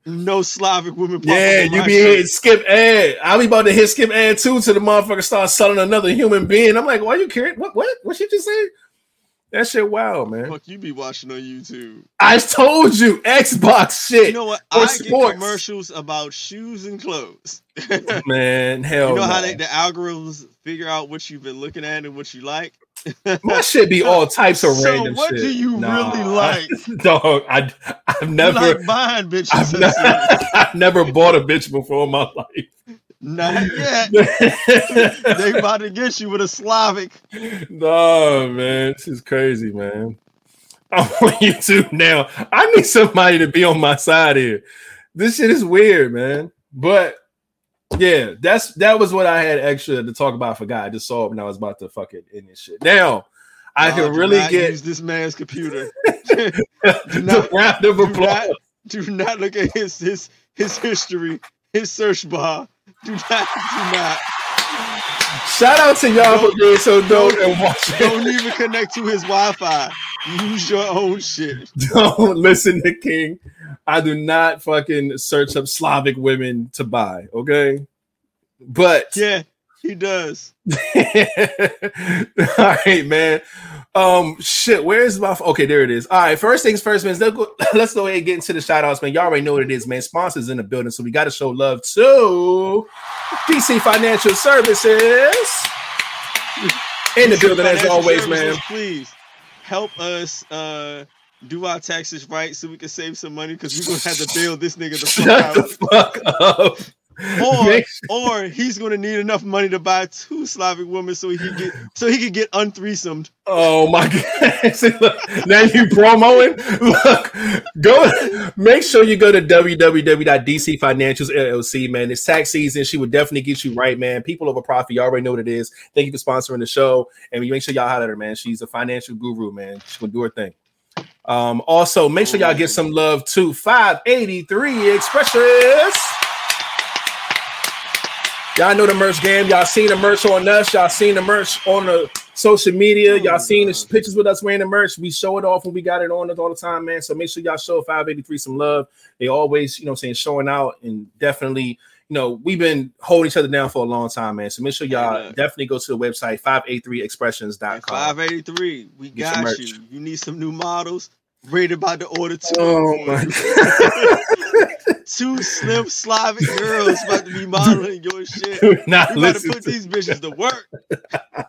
No Slavic women. Yeah, you be hitting skip ad. I be about to hit skip ad too to the motherfucker start selling another human being. I'm like, why you caring? What what what she just say? That shit wild, man. Fuck you be watching on YouTube. I told you, Xbox shit. You know what? I sports. get commercials about shoes and clothes. *laughs* Man, hell you know how they, the algorithms figure out what you've been looking at and what you like? My shit be all types of So random what shit. do you really *laughs* like? Dog, I I've You never like buying bitches. I've, never, *laughs* I've never bought a bitch before in my life. Not yet. *laughs* They about to get you with a Slavic. No, man, this is crazy, man. I'm on YouTube now. I need somebody to be on my side here. This shit is weird, man. But yeah, that's that was what I had extra to talk about. I forgot. I just saw it when I was about to fucking end this shit. Now I Y'all can do really get use this man's computer. *laughs* the not- round of do not, do not look at his his his history, his search bar. Do not, do not. Shout out to y'all for being so dope and watching. Don't even connect to his Wi-Fi. Use your own shit. Don't listen to King. I do not fucking search up Slavic women to buy. Okay, but Yeah, he does. *laughs* all right, man. Um, shit. Where is my? Okay, there it is. All right. First things first, man. Let's go. *clears throat* Let's go ahead and get into the shout outs, man. Y'all already know what it is, man. Sponsors in the building, so we got to show love to DC Financial Services in the building as always, services, man. Please help us uh do our taxes right so we can save some money because we're gonna have to bail this nigga the fuck Shut out. the fuck up. Or, or he's gonna need enough money to buy two Slavic women so he can get so he can get unthreesomed. Oh my *laughs* god! See, *laughs* look, now you promoing. Look, go. Make sure you go to www.dc Financials LLC. Man, it's tax season. She would definitely get you right, man. People over profit. You already know what it is. Thank you for sponsoring the show, and we make sure y'all holler at her, man. She's a financial guru, man. She's gonna do her thing. Um, also, make sure y'all get some love to 583 Expressions. Y'all know the merch game. Y'all seen the merch on us. Y'all seen the merch on the social media. Oh y'all seen the pictures with us wearing the merch. We show it off when we got it on us all the time, man. So make sure y'all show 583 some love. They always, you know, I'm saying showing out and definitely, you know, we've been holding each other down for a long time, man. So make sure y'all definitely go to the website 583expressions.com. At 583, we Get got you. You need some new models. Read about to order two. Oh my *laughs* two slim Slavic girls about to be modeling your shit. God. Not We about to put these bitches to work.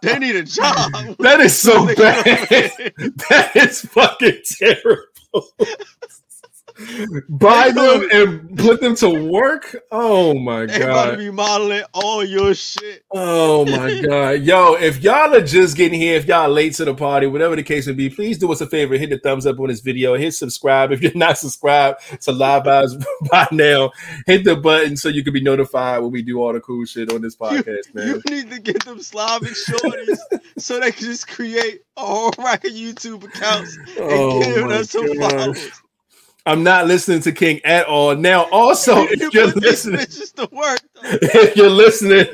They need a job. That is so *laughs* bad. *laughs* that is fucking terrible. Buy them and put them to work. Oh my They god. be modeling all your shit. Oh my *laughs* god. Yo, if y'all are just getting here, if y'all late to the party, whatever the case may be, please do us a favor, hit the thumbs up on this video, hit subscribe. If you're *laughs* not subscribed to Live Vibez *laughs* by now, hit the button so you can be notified when we do all the cool shit on this podcast, man. You need to get them Slavic shorties so they can just create a whole rack of YouTube accounts and Oh give us some followers. I'm not listening to King at all. Now, also, *laughs* if you're listening, bitches to work. though. *laughs* if you're listening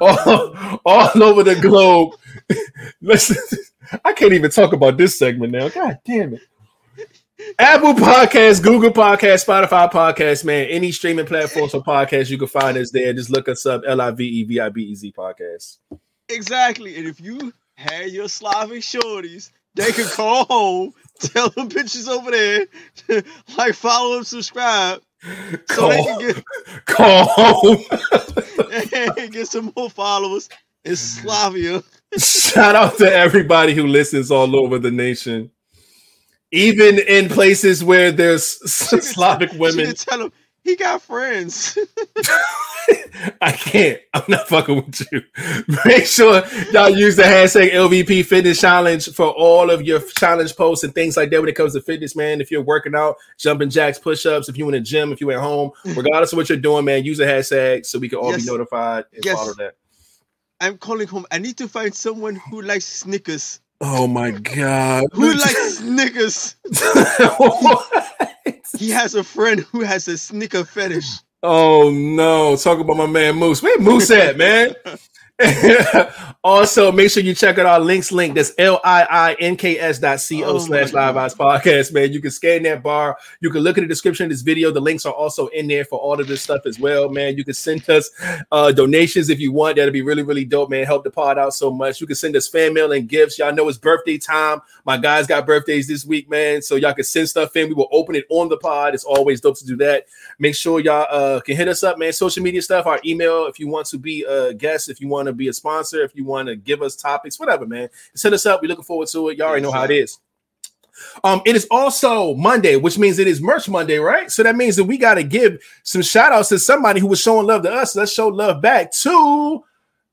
all, all over the globe, *laughs* listen. I can't even talk about this segment now. God damn it. Apple Podcasts, Google Podcasts, Spotify Podcasts, man. Any streaming platforms for podcasts, you can find us there. Just look us up, L I V E V I B E Z Podcast. Exactly. And if you had your Slavic shorties, they could call home, *laughs* tell them bitches over there, to, like follow and subscribe, so they can get *laughs* call home. *laughs* get some more followers in Slavia. Shout out to everybody who listens all over the nation. Even in places where there's Slavic women. tell them he got friends. *laughs* I can't. I'm not fucking with you. Make sure y'all use the hashtag LVP Fitness Challenge for all of your challenge posts and things like that when it comes to fitness, man. If you're working out, jumping jacks, push ups, if you're in the gym, if you're at home, *laughs* regardless of what you're doing, man, use the hashtag so we can all Yes. be notified and Yes. follow that. I'm calling home. I need to find someone who likes Snickers. Oh my God. Who likes Snickers? *laughs* He has a friend who has a sneaker fetish. Oh no! Talk about my man Moose. Where Moose at, man? *laughs* *laughs* also, make sure you check out our links link. That's L-I-I-N-K-S dot C-O Oh, slash live eyes podcast, man. You can scan that bar. You can look at the description of this video. The links are also in there for all of this stuff as well, man. You can send us uh donations if you want. That'd be really, really dope, man. Help the pod out so much. You can send us fan mail and gifts. Y'all know it's birthday time. My guys got birthdays this week, man. So y'all can send stuff in. We will open it on the pod. It's always dope to do that. Make sure y'all uh, can hit us up, man. Social media stuff, our email if you want to be a guest, if you want to be a sponsor, if you want to give us topics, whatever, man. Send us up. We're looking forward to it. Y'all already know how it is. Um, it is also Monday, which means it is merch Monday, right? So that means that we got to give some shout outs to somebody who was showing love to us. Let's show love back to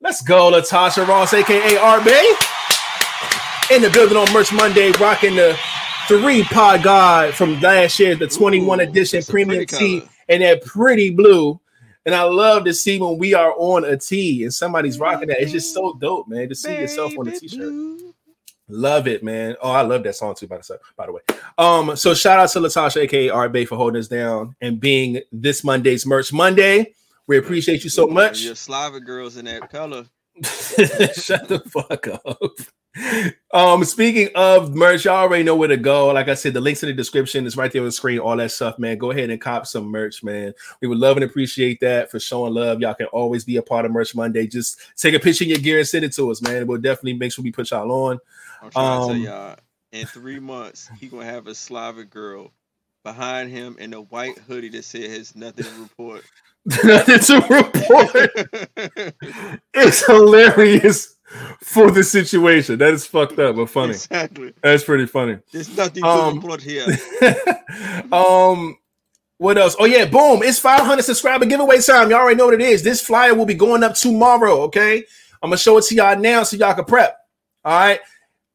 let's go, Latasha Ross, aka RB. In the building on Merch Monday, rocking the three pod god from last year, the 21 Ooh, edition premium tee and that pretty blue. And I love to see when we are on a tee and somebody's rocking that. It's just so dope, man, to see yourself on a Baby t-shirt. blue. Love it, man. Oh, I love that song too, by the by the way. Um, so shout out to Latasha, aka RB, for holding us down and being this Monday's merch Monday. We appreciate you so much. Your Slavic girls in that color. *laughs* Shut the fuck up. Um, speaking of merch, y'all already know where to go. Like I said, the links in the description is right there on the screen, all that stuff, man. Go ahead and cop some merch, man. We would love and appreciate that for showing love. Y'all can always be a part of Merch Monday. Just take a picture of your gear and send it to us, man. We'll definitely make sure we put y'all on. I'm trying Um, to tell y'all, in three months, he gonna have a Slavic girl behind him in a white hoodie that said has nothing to report. *laughs* Nothing to report. *laughs* It's hilarious for the situation. That is fucked up, but funny. Exactly. That's pretty funny. There's nothing Um, to report here. *laughs* um, what else? Oh yeah, boom! It's 500 subscriber giveaway time. Y'all already know what it is. This flyer will be going up tomorrow. Okay, I'm gonna show it to y'all now so y'all can prep. All right.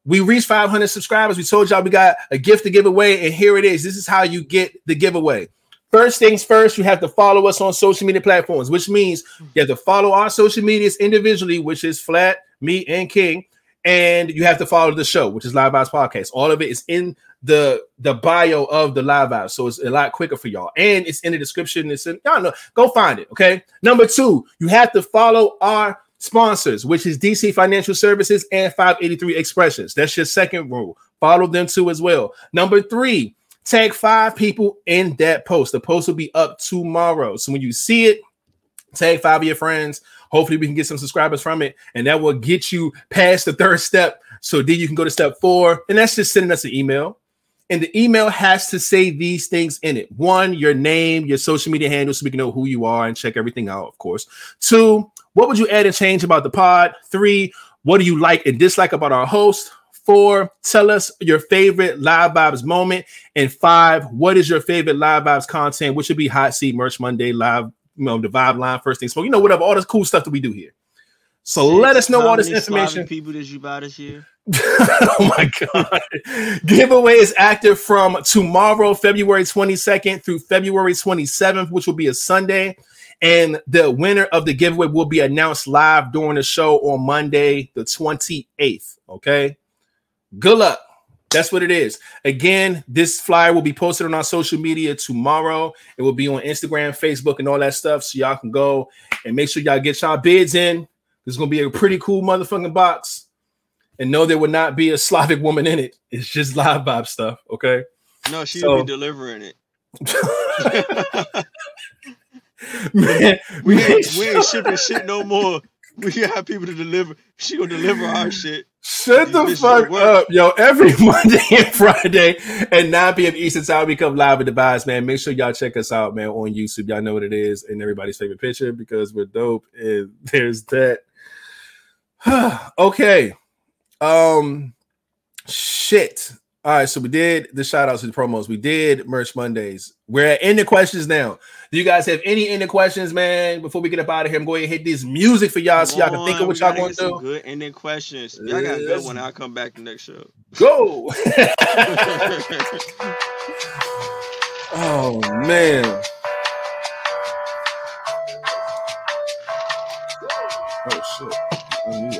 We reached 500 subscribers. We told y'all we got a gift to give away, and here it is. This is how you get the giveaway. First things first, you have to follow us on social media platforms, which means you have to follow our social medias individually, which is Flat, me, and King. and you have to follow the show, which is Live Vibez Podcast. All of it is in the the bio of the Live Vibez, so it's a lot quicker for y'all. And it's in the description. It's in y'all know. Go find it. Okay. Number two, you have to follow our sponsors, which is DC Financial Services and 583 Expressions. That's your second rule. Follow them too as well. Number three, tag five people in that post. The post will be up tomorrow. So when you see it, tag five of your friends. Hopefully, we can get some subscribers from it, and that will get you past the third step. So then you can go to step four, and that's just sending us an email. And the email has to say these things in it. One, your name, your social media handle, so we can know who you are and check everything out, of course. Two, what would you add and change about the pod? Three, what do you like and dislike about our host? Four, tell us your favorite Live Vibez moment. And five, what is your favorite Live Vibez content? Which would be Hot Seat Merch Monday, Live, you know, the Vibe Line, First Things Spoken, you know, whatever, all this cool stuff that we do here. So let us know all this information. People did you buy this year? *laughs* oh my god. Giveaway is active from tomorrow, February 22nd through February 27th, which will be a Sunday. And the winner of the giveaway will be announced live during the show on Monday, the 28th. Okay. Good luck. That's what it is. Again, this flyer will be posted on our social media tomorrow. It will be on Instagram, Facebook, and all that stuff. So y'all can go and make sure y'all get y'all bids in. There's gonna be a pretty cool motherfucking box. And no, there will not be a Slavic woman in it. It's just live vibe stuff. Okay. No, she'll So- be delivering it. *laughs* *laughs* Man, We ain't, *laughs* we ain't shipping shit no more. *laughs* We got people to deliver. She gonna deliver our *laughs* shit. Shut the fuck up, yo. Every *laughs* Monday and Friday at 9 p.m. Eastern Time, we come live with the vibes, man. Make sure y'all check us out, man, on YouTube. Y'all know what it is and everybody's favorite picture because we're dope. And there's that. *sighs* okay. Um, shit. All right, so we did the shout outs and the promos. We did merch Mondays. We're at ending questions now. Do you guys have any ending questions, man? Before we get up out of here, I'm going to hit this music for y'all so y'all can think of what y'all going to do. Good ending questions. Y'all got Let's- good one. I'll come back the next show. Go. *laughs* oh man. Oh shit.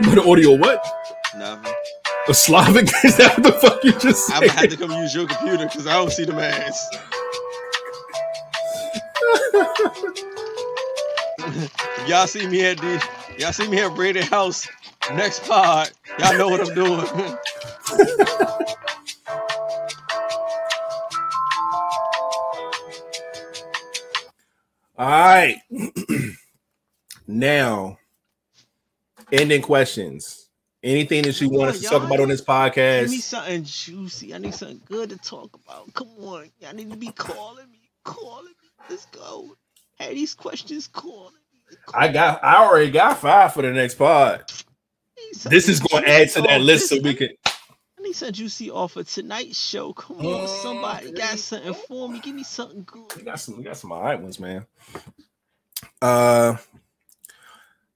*laughs* But audio what? Nothing. A Slavic? *laughs* Is that what the fuck you just I'm said? gonna have to come use your computer because I don't see the ass. *laughs* Y'all see me at the y'all see me at Braden House next pod. Y'all know what I'm doing. All right. *clears throat* now, ending questions. Anything that you Come want on, us to talk about on this podcast? Give me something juicy. I need something good to talk about. Come on. Y'all need to be calling me. Calling me. Let's go. Hey, these questions calling me. I got I already got five for the next pod. This is going to add to that list so we can I need something juicy off of tonight's show. Come on, somebody got something for me. Give me something good. We good. got some. We got some alright ones, man. Uh,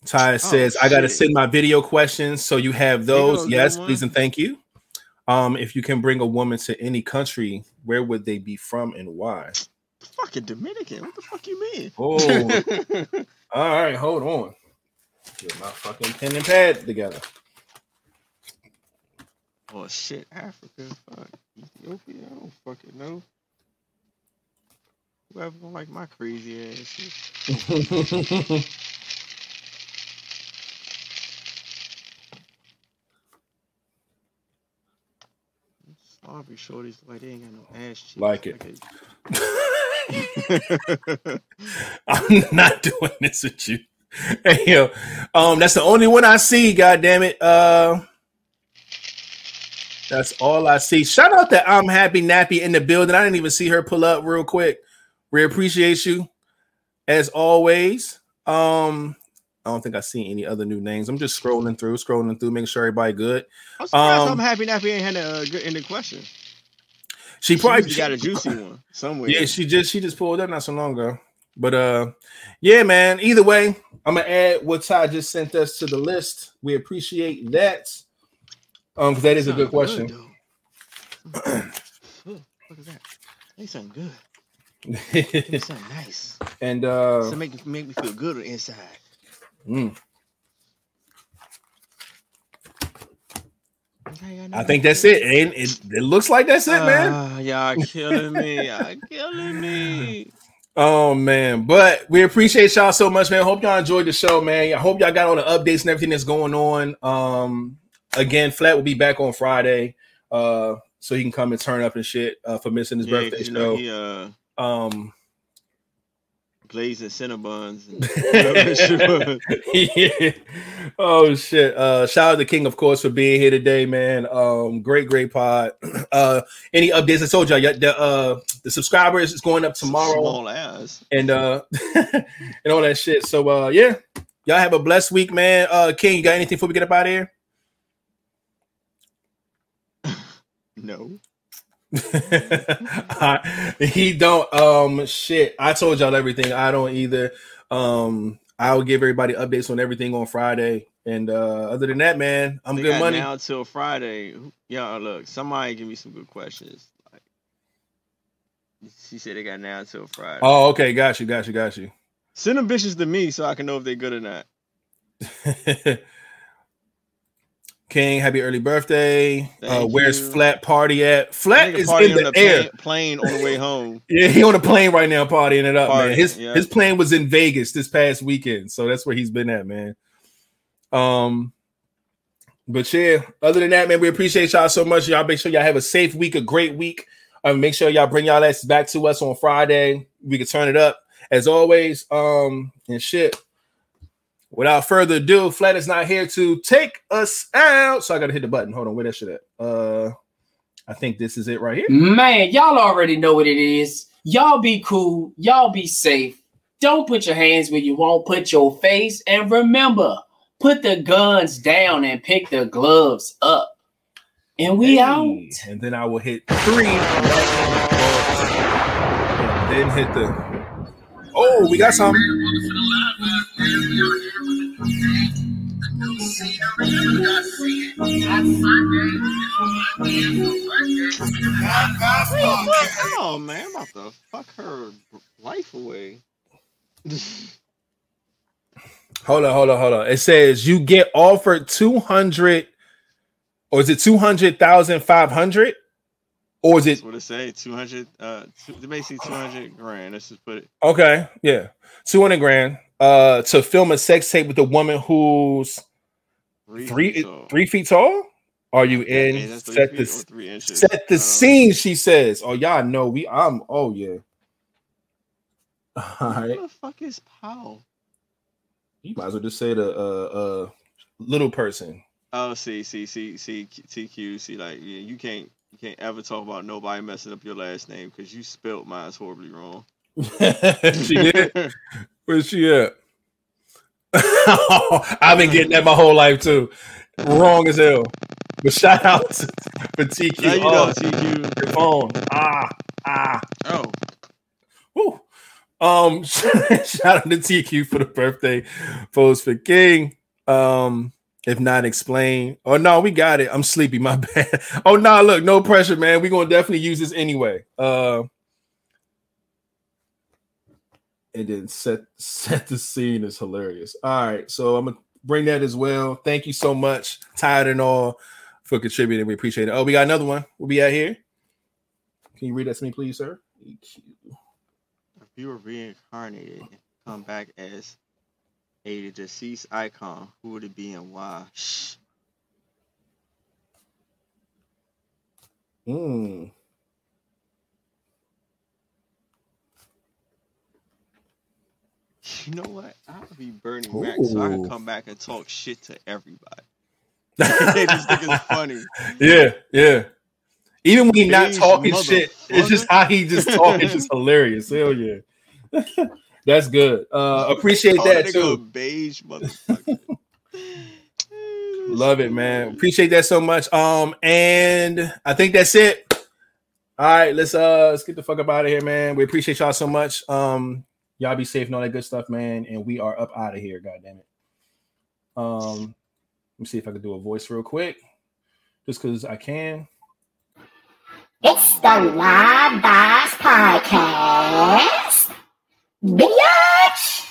Ty says I got to Oh, send my video questions, so you have those. yes, please and thank you. Um, if you can bring a woman to any country, where would they be from and why? Fucking Dominican. What the fuck you mean? Oh, *laughs* all right, hold on. Get my fucking pen and pad together. oh shit, Africa. Fuck. Ethiopia. I don't fucking know. Whoever don't like my crazy ass. *laughs* Slavi shorties like they ain't got no ass cheeks. Like it. it. *laughs* I'm not doing this with you. Hey, yo, um, that's the only one I see. God damn it. Uh, that's all I see. Shout out to I'm happy nappy in the building. I didn't even see her pull up real quick. We appreciate you as always. Um, I don't think I see any other new names. I'm just scrolling through, scrolling through, making sure everybody good. I'm surprised Um, I'm happy Nappy ain't had a good ending question. She She probably got a juicy one somewhere. Yeah, she just she just pulled up not so long ago. But uh yeah, man. Either way, I'm gonna add what Ty just sent us to the list. We appreciate that. Um, because that is a good question. though. *clears throat* Look at that. Something good. *laughs* Something nice. and uh So make make me feel good inside. Mm. I think that's it. And it, it looks like that's it, man. Ah, y'all killing me. Y'all killing me. *laughs* Oh man, but we appreciate y'all so much, man. Hope y'all enjoyed the show, man. I hope y'all got all the updates and everything that's going on. Um, again, Flat will be back on Friday, uh, so he can come and turn up and shit uh, for missing his Yeah, birthday 'cause you know, show. he uh Um, blazing Cinnabons. Yeah. *laughs* Oh shit. Uh shout out to King, of course, for being here today, man. Um, great, great pod. *clears throat* Uh any updates? I told y'all the uh the subscribers is going up tomorrow Small ass. and uh *laughs* and all that shit. So uh yeah. Y'all have a blessed week, man. Uh King, you got anything before we get up out of here? *laughs* No. *laughs* I- he don't um shit. I told y'all everything. I don't either. Um I'll give everybody updates on everything on Friday. And uh other than that, man, I'm good money. now till Friday. Y'all look, somebody give me some good questions. Like she said they got now till Friday. Oh, okay, got you, got you, got you. Send them bitches to me so I can know if they're good or not. *laughs* King, happy early birthday. uh where's. Flat Party at? Flat is party in on the the air. plane, plane on the way home. *laughs* Yeah, he on a plane right now, partying it up, man. His yeah. his plane was in Vegas this past weekend, so that's where he's been at, man. Um, but yeah, other than that, man, we appreciate y'all so much. Y'all make sure y'all have a safe week, a great week. Um, make sure y'all bring y'all asses back to us on Friday. We can turn it up as always. Um, and shit. Without further ado, Flat is not here to take us out. So I gotta hit the button. Hold on, where that shit at? Uh, I think this is it right here. Man, y'all already know what it is. Y'all be cool. Y'all be safe. Don't put your hands where you won't put your face. And remember, put the guns down and pick the gloves up. And we Hey, out. And then I will hit three. And then hit the. Oh, we got some. Oh man, I'm about to fuck her life away. Hold on, hold on, hold on. It says you get offered 200 or is it 200,500 or is it That's what it say. Two hundred. Uh, two, basically two hundred grand. Let's just put it. okay? Yeah. 200 grand uh to film a sex tape with a woman who's Three. three feet tall. three feet tall? Are you in? three Set the or three inches. set the scene, she says. Oh, y'all know we I'm oh yeah. All right. *laughs* Who the fuck is Powell? You might as well just say the uh uh little person. Oh, see, see, see, see, TQ. See, like, yeah, you can't, you can't ever talk about nobody messing up your last name because you spelled mine horribly wrong. She did. Where's she at? *laughs* I've been getting that my whole life too. Wrong as hell. But shout out to, for TQ. Now you oh, know, TQ. your phone. Ah, ah. Oh, Whew. Um, *laughs* shout out to TQ for the birthday post for King. Um, if not explain. Oh no, we got it. I'm sleepy. My *laughs* bad. Oh no, look, no pressure, man. We're gonna definitely use this anyway. Uh and then set *laughs* set the scene is hilarious. All right, so I'm gonna bring that as well. Thank you so much, tired and all, for contributing. We appreciate it. Oh, we got another one. We'll be out here. Can you read that to me, please, sir? EQ. if you were reincarnated and come back as a deceased icon, who would it be and why? Shh. Hmm. You know what? I'll be Bernie Mac, so I can come back and talk shit to everybody. *laughs* think it's funny. Yeah, yeah. Even when he's not talking shit, it's just how he just talk. It's just hilarious. Hell yeah. *laughs* That's good. Uh appreciate that too. beige motherfucker. *laughs* Love it, man. Appreciate that so much. Um, and I think that's it. All right, let's uh let's get the fuck up out of here, man. We appreciate y'all so much. Um, Y'all be safe and all that good stuff, man. And we are up out of here. God damn it. Um, let me see if I can do a voice real quick, just because I can. It's the Live Boss Podcast. Bitch.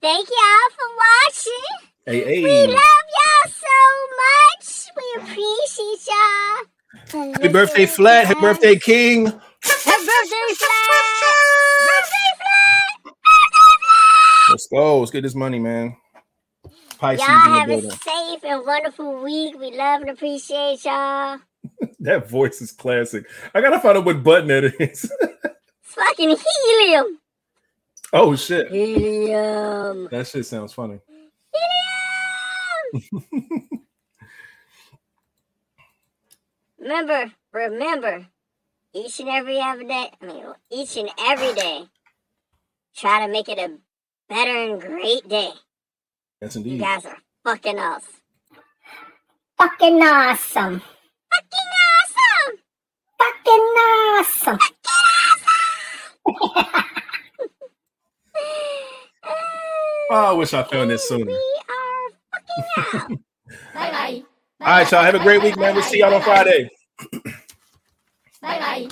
Thank y'all for watching. Hey, hey. We love y'all so much. We appreciate y'all. Happy birthday, Flat. Happy birthday, King. Happy birthday, Flat. Let's go. Let's get this money, man. Pisces Y'all have a safe and wonderful week. We love and appreciate y'all. *laughs* That voice is classic. I gotta find out what button that is. *laughs* Fucking helium. oh shit. Helium. That shit sounds funny. *laughs* Remember, remember, each and every other day, I mean, each and every day, try to make it a better and great day. Yes You indeed. guys are fucking awesome. Fucking awesome. Fucking awesome. Fucking awesome. *laughs* Oh, I wish I found this *laughs* sooner. We are fucking out. Bye bye. All right, y'all. Have a great week, man. We'll see y'all on Friday. Bye bye.